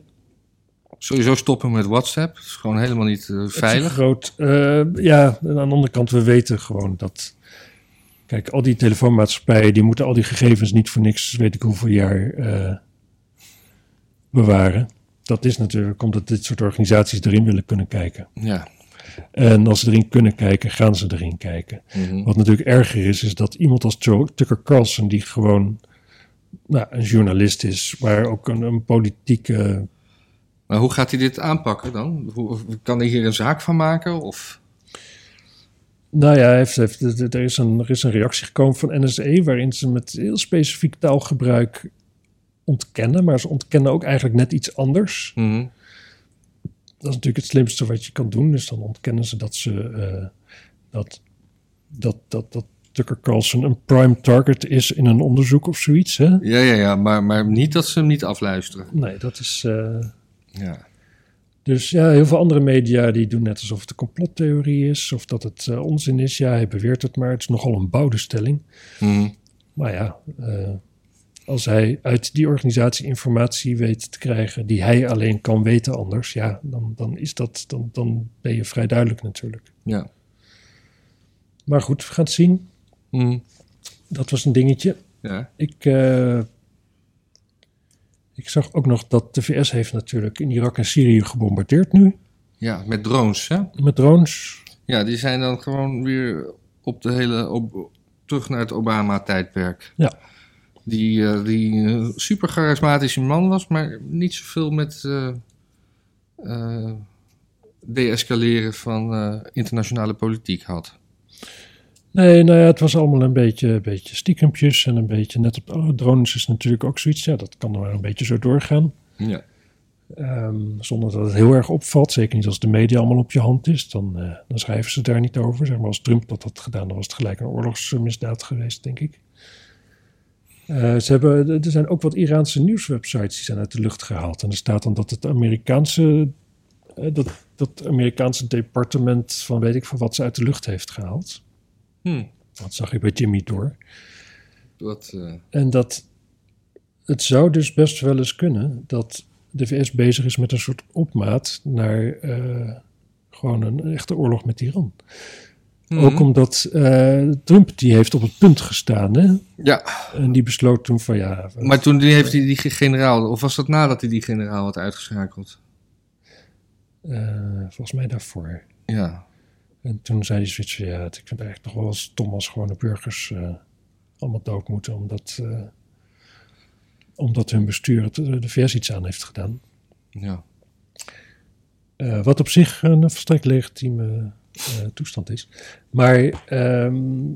Speaker 2: Sowieso stoppen met WhatsApp. Het is gewoon helemaal niet eh, veilig.
Speaker 1: groot, eh, ja, en aan de andere kant, we weten gewoon dat. Kijk, al die telefoonmaatschappijen, die moeten al die gegevens niet voor niks, weet ik hoeveel jaar, eh, bewaren. Dat is natuurlijk omdat dit soort organisaties erin willen kunnen kijken.
Speaker 2: Ja.
Speaker 1: En als ze erin kunnen kijken, gaan ze erin kijken.
Speaker 2: Mhm.
Speaker 1: Wat natuurlijk erger is, is dat iemand als Joe Tucker Carlson, die gewoon nou, een journalist is, maar ook een, een politieke
Speaker 2: Maar hoe gaat hij dit aanpakken dan? Hoe, kan hij hier een zaak van maken? Of...
Speaker 1: Nou ja, heeft, heeft, er, is een, er is een reactie gekomen van NSE waarin ze met heel specifiek taalgebruik ontkennen. Maar ze ontkennen ook eigenlijk net iets anders.
Speaker 2: Mhm.
Speaker 1: Dat is natuurlijk het slimste wat je kan doen. Dus dan ontkennen ze dat ze eh, dat, dat, dat, dat Tucker Carlson een prime target is in een onderzoek of zoiets. Hè?
Speaker 2: Ja, ja, ja. Maar, maar niet dat ze hem niet afluisteren.
Speaker 1: Nee, dat is. eh,
Speaker 2: Ja.
Speaker 1: Dus ja, heel veel andere media die doen net alsof het een complottheorie is. Of dat het eh, onzin is. Ja, hij beweert het maar. Het is nogal een bouwde stelling.
Speaker 2: Mhm.
Speaker 1: Maar ja, eh, als hij uit die organisatie informatie weet te krijgen die hij alleen kan weten anders, ja, dan, dan is dat, dan, dan ben je vrij duidelijk natuurlijk.
Speaker 2: Ja.
Speaker 1: Maar goed, we gaan het zien.
Speaker 2: Mm.
Speaker 1: Dat was een dingetje.
Speaker 2: Ja.
Speaker 1: Ik, eh, ik zag ook nog dat de VS heeft natuurlijk in Irak en Syrië gebombardeerd nu.
Speaker 2: ja, met drones, hè?
Speaker 1: Met drones.
Speaker 2: Ja, die zijn dan gewoon weer op de hele, op, terug naar het Obama-tijdperk.
Speaker 1: Ja.
Speaker 2: Die, eh, die een super charismatische man was, maar niet zoveel met eh eh, de-escaleren van eh, internationale politiek had.
Speaker 1: Nee, nou ja, het was allemaal een beetje, een beetje stiekempjes en een beetje net op oh, drones is natuurlijk ook zoiets. Ja, dat kan er maar een beetje zo doorgaan.
Speaker 2: Ja.
Speaker 1: Ehm, zonder dat het heel erg opvalt. Zeker niet als de media allemaal op je hand is. Dan, eh, dan schrijven ze daar niet over. Zeg maar als Trump dat had gedaan, dan was het gelijk een oorlogsmisdaad geweest, denk ik. Eh, ze hebben, er zijn ook wat Iraanse nieuwswebsites die zijn uit de lucht gehaald. En er staat dan dat het Amerikaanse, eh, dat, dat Amerikaanse departement van weet ik van wat ze uit de lucht heeft gehaald.
Speaker 2: Hm.
Speaker 1: Dat zag ik bij Jimmy door.
Speaker 2: Wat, eh,
Speaker 1: En dat het zou dus best wel eens kunnen dat de VS bezig is met een soort opmaat naar eh, gewoon een echte oorlog met Iran.
Speaker 2: hm.
Speaker 1: Ook omdat eh, Trump die heeft op het punt gestaan hè?
Speaker 2: Ja,
Speaker 1: en die besloot toen van ja,
Speaker 2: maar toen die heeft hij die generaal, of was dat nadat hij die generaal had uitgeschakeld?
Speaker 1: eh, volgens mij daarvoor.
Speaker 2: Ja,
Speaker 1: En toen zei zoiets van ja, ik vind het eigenlijk nog wel stom als gewone burgers eh, allemaal dood moeten omdat, eh, omdat hun bestuur het, eh, de VS iets aan heeft gedaan.
Speaker 2: ja.
Speaker 1: Wat op zich een volstrekt legitieme toestand is. Maar, ehm,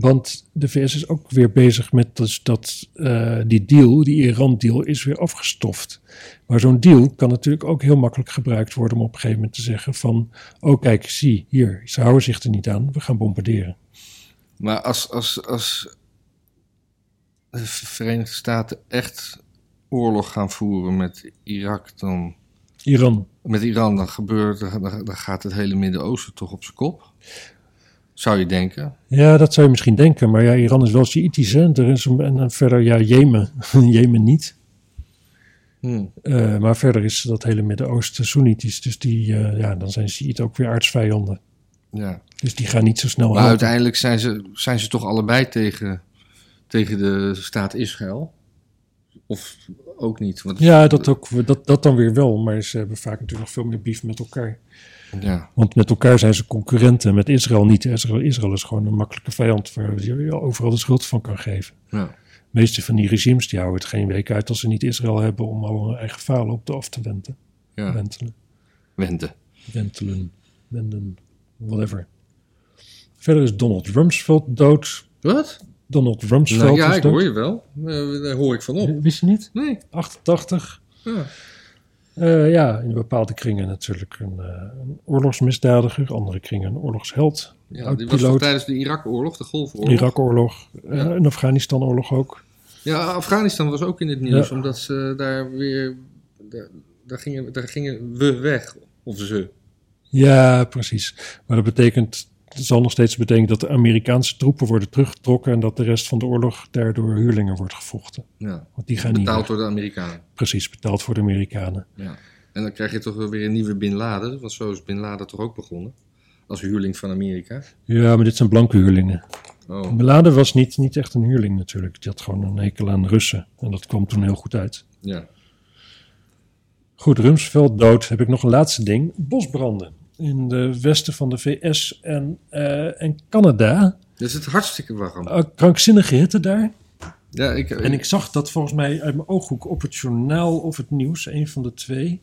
Speaker 1: want de VS is ook weer bezig met dus dat eh, die deal, die Iran-deal, is weer afgestoft. Maar zo'n deal kan natuurlijk ook heel makkelijk gebruikt worden om op een gegeven moment te zeggen van, oh kijk, zie, hier, ze houden zich er niet aan, we gaan bombarderen.
Speaker 2: Maar als, als, als de Verenigde Staten echt oorlog gaan voeren met Irak, dan,
Speaker 1: Iran.
Speaker 2: met Iran, dan gebeurt, dan, dan gaat het hele Midden-Oosten toch op zijn kop. Zou je denken?
Speaker 1: Ja, dat zou je misschien denken, maar ja, Iran is wel Shiïtisch, hè? Er is een, en verder, ja, Jemen, Jemen niet.
Speaker 2: Hm.
Speaker 1: Eh, maar verder is dat hele Midden-Oosten Soenitisch. Dus die, eh, ja, dan zijn Shiiten ook weer aardsvijanden.
Speaker 2: Ja.
Speaker 1: Dus die gaan niet zo snel
Speaker 2: Maar
Speaker 1: helpen.
Speaker 2: uiteindelijk zijn ze, zijn ze toch allebei tegen, tegen de staat Israël? Of ook niet? Want,
Speaker 1: Ja, dat, ook, dat, dat dan weer wel. Maar ze hebben vaak natuurlijk nog veel meer beef met elkaar.
Speaker 2: Ja.
Speaker 1: Want met elkaar zijn ze concurrenten. Met Israël niet. Israël, Israël is gewoon een makkelijke vijand waar je overal de schuld van kan geven.
Speaker 2: ja.
Speaker 1: De meeste van die regimes die houden het geen week uit als ze niet Israël hebben om al hun eigen falen op de af te wenten.
Speaker 2: ja.
Speaker 1: Wentelen.
Speaker 2: Wende.
Speaker 1: Wentelen. Wenden. Whatever. Verder is Donald Rumsfeld dood.
Speaker 2: Wat?
Speaker 1: Donald Rumsfeld
Speaker 2: Nou ja,
Speaker 1: is
Speaker 2: ik
Speaker 1: dood.
Speaker 2: hoor je wel. Eh, daar hoor ik van op.
Speaker 1: Wist je niet?
Speaker 2: Nee.
Speaker 1: 88.
Speaker 2: Ja.
Speaker 1: Eh, ja, in bepaalde kringen natuurlijk een, eh, een oorlogsmisdadiger. Andere kringen een oorlogsheld.
Speaker 2: Ja, die was tijdens de Irak-oorlog, de Golfoorlog?
Speaker 1: Irak-oorlog. eh,
Speaker 2: Ja.
Speaker 1: Een Afghanistan-oorlog ook.
Speaker 2: Ja, Afghanistan was ook in het nieuws,
Speaker 1: Ja.
Speaker 2: omdat ze daar weer... Daar, daar, gingen, daar gingen we weg, of ze.
Speaker 1: Ja, precies. Maar dat betekent... Het zal nog steeds betekenen dat de Amerikaanse troepen worden teruggetrokken... en dat de rest van de oorlog daardoor huurlingen wordt gevochten.
Speaker 2: Ja,
Speaker 1: Want die gaan niet
Speaker 2: betaald
Speaker 1: weg.
Speaker 2: door de Amerikanen.
Speaker 1: Precies, betaald voor de Amerikanen.
Speaker 2: Ja. En dan krijg je toch weer een nieuwe Bin Laden, want zo is Bin Laden toch ook begonnen? Als huurling van Amerika.
Speaker 1: Ja, maar dit zijn blanke huurlingen.
Speaker 2: Oh,
Speaker 1: Beladen was niet, niet echt een huurling natuurlijk. Die had gewoon een hekel aan Russen. En dat kwam toen heel goed uit.
Speaker 2: ja.
Speaker 1: Goed, Rumsfeld dood. Heb ik nog een laatste ding. Bosbranden in de westen van de VS en, eh, en Canada.
Speaker 2: Dat is het hartstikke warm.
Speaker 1: Uh, krankzinnige hitte daar.
Speaker 2: Ja, ik,
Speaker 1: En ik zag dat volgens mij uit mijn ooghoek op het journaal of het nieuws, een van de twee.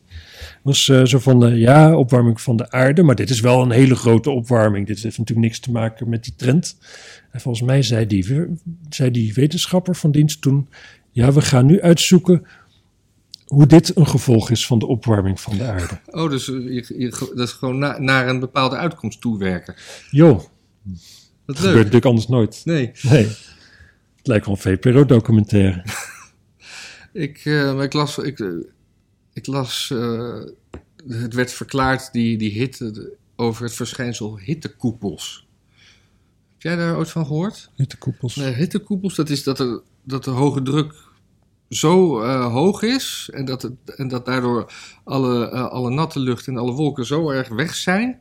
Speaker 1: Was eh, zo van, de, ja, opwarming van de aarde. Maar dit is wel een hele grote opwarming. Dit heeft natuurlijk niks te maken met die trend. En volgens mij zei die, zei die wetenschapper van dienst toen... Ja, we gaan nu uitzoeken hoe dit een gevolg is van de opwarming van de aarde.
Speaker 2: Oh, dus eh, je, je- dat is gewoon na- naar een bepaalde uitkomst toewerken.
Speaker 1: Jo,
Speaker 2: Wat
Speaker 1: dat gebeurt natuurlijk anders nooit.
Speaker 2: Nee,
Speaker 1: Nee, het lijkt wel een VPRO-documentaire.
Speaker 2: ik, eh, ik las, ik, eh, ik las het werd verklaard, die, die hitte, de- over het verschijnsel hittekoepels. Heb jij daar ooit van gehoord?
Speaker 1: Hittekoepels.
Speaker 2: Nee, hittekoepels, dat is dat, er, dat de hoge druk zo eh, hoog is en dat, het, en dat daardoor alle, eh, alle natte lucht en alle wolken zo erg weg zijn.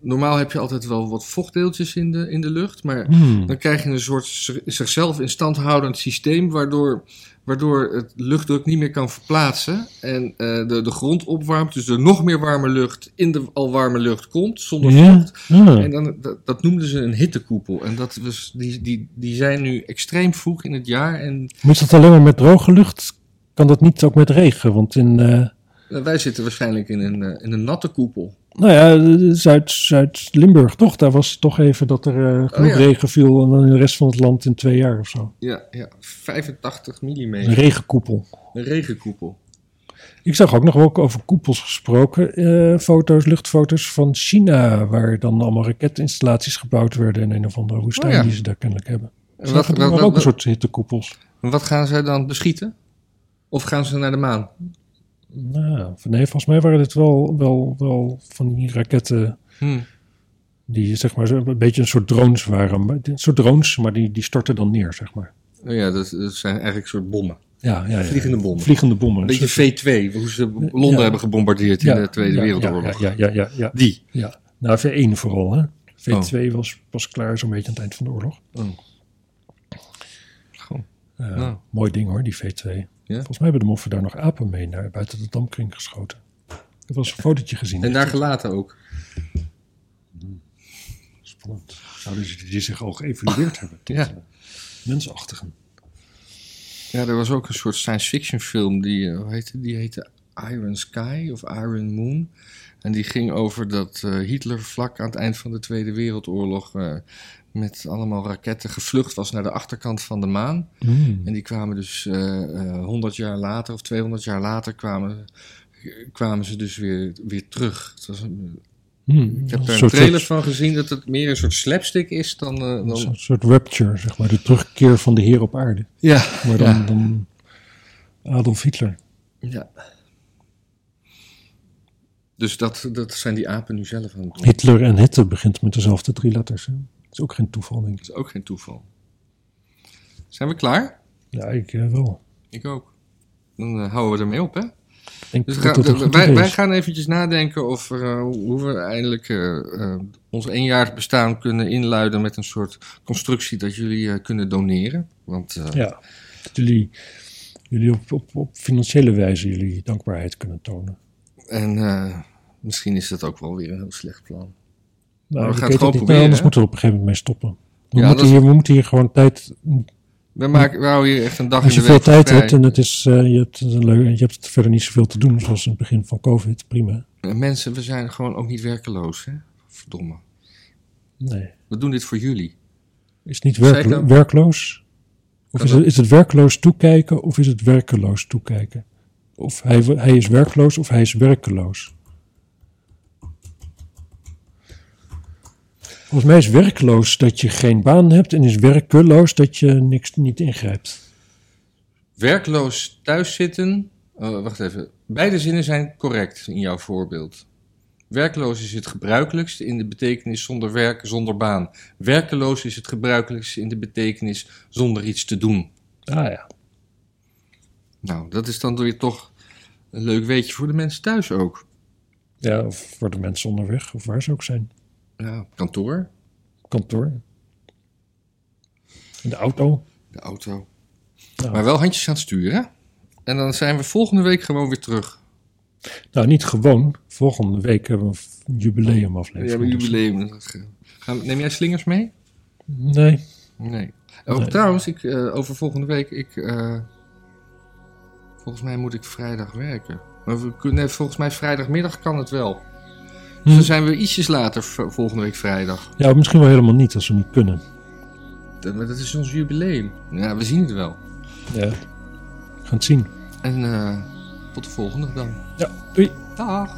Speaker 2: Normaal heb je altijd wel wat vochtdeeltjes in de, in de lucht, maar
Speaker 1: Hmm.
Speaker 2: dan krijg je een soort zichzelf in stand houdend systeem, waardoor, waardoor het luchtdruk niet meer kan verplaatsen en eh, de, de grond opwarmt, dus er nog meer warme lucht in de al warme lucht komt, zonder
Speaker 1: Ja?
Speaker 2: vocht. En dan, dat, dat noemden ze een hittekoepel. En dat was, die, die, die zijn nu extreem vroeg in het jaar. En
Speaker 1: is dat alleen maar met droge lucht? Kan dat niet ook met regen? Want in, eh,
Speaker 2: wij zitten waarschijnlijk in een, eh, in een natte koepel.
Speaker 1: nou ja, eh, Zuid- Zuid-Limburg toch? Daar was het toch even dat er eh, genoeg
Speaker 2: ja.
Speaker 1: regen viel. En dan in de rest van het land in twee jaar of zo.
Speaker 2: Ja, ja 85 mm.
Speaker 1: Een regenkoepel.
Speaker 2: Een regenkoepel.
Speaker 1: Ik zag ook nog wel over koepels gesproken. eh, foto's, luchtfoto's van China. Waar dan allemaal raketinstallaties gebouwd werden in een of andere woestijn
Speaker 2: Oh ja.
Speaker 1: die ze daar kennelijk hebben.
Speaker 2: En
Speaker 1: Ze
Speaker 2: wat,
Speaker 1: hebben
Speaker 2: wat, wat,
Speaker 1: ook een soort hittekoepels.
Speaker 2: wat gaan zij dan beschieten? Of gaan ze naar de maan?
Speaker 1: Nou, nee, volgens mij waren dit wel, wel, wel van die raketten
Speaker 2: Hm.
Speaker 1: die zeg maar een beetje een soort drones waren. Een soort drones, maar die, die stortten dan neer, zeg maar.
Speaker 2: Oh ja, dat, dat zijn eigenlijk een soort bommen.
Speaker 1: Ja, ja, ja.
Speaker 2: Vliegende bommen.
Speaker 1: Vliegende bommen.
Speaker 2: Een beetje
Speaker 1: soort-
Speaker 2: V2, hoe ze Londen
Speaker 1: Ja.
Speaker 2: hebben gebombardeerd in de Tweede Wereldoorlog.
Speaker 1: Ja, ja, ja,
Speaker 2: Die.
Speaker 1: ja. Nou, V1 vooral, hè. V2
Speaker 2: Oh.
Speaker 1: was pas klaar zo'n beetje aan het eind van de oorlog.
Speaker 2: Goh.
Speaker 1: Eh,
Speaker 2: Nou.
Speaker 1: Mooi ding hoor, die V2. Volgens mij hebben de moffen daar nog apen mee naar buiten de damkring geschoten. Ik heb wel eens een fotootje gezien.
Speaker 2: En daar gelaten ook.
Speaker 1: Spannend. Zouden ze die zich al geëvalueerd hebben tot
Speaker 2: Ja.
Speaker 1: eh, mensachtigen?
Speaker 2: Ja, er was ook een soort science fiction film die, eh, hoe heette, die heette Iron Sky of Iron Moon. En die ging over dat eh, Hitler vlak aan het eind van de Tweede Wereldoorlog met allemaal raketten gevlucht was naar de achterkant van de maan.
Speaker 1: Mm.
Speaker 2: En die kwamen dus eh, eh, 100 jaar later of 200 jaar later kwamen, kwamen ze dus weer, weer terug. Het was een,
Speaker 1: Mm.
Speaker 2: ik heb
Speaker 1: Een
Speaker 2: daar
Speaker 1: soort-
Speaker 2: trailers van gezien dat het meer een soort slapstick is dan... eh,
Speaker 1: Een
Speaker 2: dan
Speaker 1: soort, soort rapture, zeg maar. De terugkeer van de Heer op aarde.
Speaker 2: ja,
Speaker 1: Maar dan,
Speaker 2: ja.
Speaker 1: dan Adolf Hitler.
Speaker 2: ja. Dus dat, dat zijn die apen nu zelf aan het doen.
Speaker 1: Hitler en Hitte begint met dezelfde drie letters. Hè? Is ook geen toeval, denk ik.
Speaker 2: Dat is ook geen toeval. Zijn we klaar?
Speaker 1: Ja, ik eh, wel.
Speaker 2: Ik ook. Dan eh, houden we ermee op, hè?
Speaker 1: Ik
Speaker 2: Dus ga- wij, wij gaan eventjes nadenken we, eh, hoe we eindelijk ons eenjarig bestaan kunnen inluiden met een soort constructie dat jullie kunnen doneren. Want
Speaker 1: Ja, dat jullie, jullie op, op, op financiële wijze jullie dankbaarheid kunnen tonen.
Speaker 2: en, misschien is dat ook wel weer een heel slecht plan.
Speaker 1: Nou,
Speaker 2: we gaan het gewoon proberen,
Speaker 1: anders moeten we op een gegeven moment mee stoppen. We,
Speaker 2: Ja,
Speaker 1: moeten, hier, we moeten hier gewoon tijd...
Speaker 2: We, maken, we houden hier echt een dag
Speaker 1: Als je
Speaker 2: in de
Speaker 1: veel
Speaker 2: week voor
Speaker 1: tijd hebt en het is, eh, je, hebt je hebt verder niet zoveel te doen, zoals in het begin van COVID, prima.
Speaker 2: Eh, Mensen, we zijn gewoon ook niet werkeloos, hè? Verdomme.
Speaker 1: Nee.
Speaker 2: We doen dit voor jullie.
Speaker 1: Is het niet
Speaker 2: nou?
Speaker 1: werkloos? Of is het, is het werkloos toekijken of is het werkeloos toekijken? Of hij, hij is werkloos of hij is werkeloos? Volgens mij is werkloos dat je geen baan hebt en is werkeloos dat je niks niet ingrijpt.
Speaker 2: Werkloos thuiszitten. Oh, wacht even. Beide zinnen zijn correct in jouw voorbeeld. Werkloos is het gebruikelijkste in de betekenis zonder werk, zonder baan. Werkeloos is het gebruikelijkste in de betekenis zonder iets te doen.
Speaker 1: Ah ja.
Speaker 2: Nou, dat is dan weer toch een leuk weetje voor de mensen thuis ook.
Speaker 1: Ja, of voor de mensen onderweg, of waar ze ook zijn.
Speaker 2: Ja, kantoor,
Speaker 1: Kantoor. De auto.
Speaker 2: de auto. Maar wel handjes aan het sturen. En dan zijn we volgende week gewoon weer terug.
Speaker 1: Nou, niet gewoon. Volgende week hebben we een
Speaker 2: We
Speaker 1: jubileumaflevering.
Speaker 2: hebben een jubileum. Gaan- Neem jij slingers mee?
Speaker 1: Nee.
Speaker 2: Nee. Oh,
Speaker 1: Nee.
Speaker 2: Trouwens, ik, eh, over volgende week. Ik, eh, volgens mij moet ik vrijdag werken. Maar we kunnen, volgens mij vrijdagmiddag kan het wel. Dus
Speaker 1: Hm.
Speaker 2: dan zijn we ietsjes later volgende week vrijdag.
Speaker 1: Ja, misschien wel helemaal niet als we niet kunnen.
Speaker 2: Dat, maar dat is ons jubileum. Ja, we zien het wel.
Speaker 1: Ja. We gaan het zien.
Speaker 2: En eh, tot de volgende dan.
Speaker 1: Ja, doei.
Speaker 2: Dag.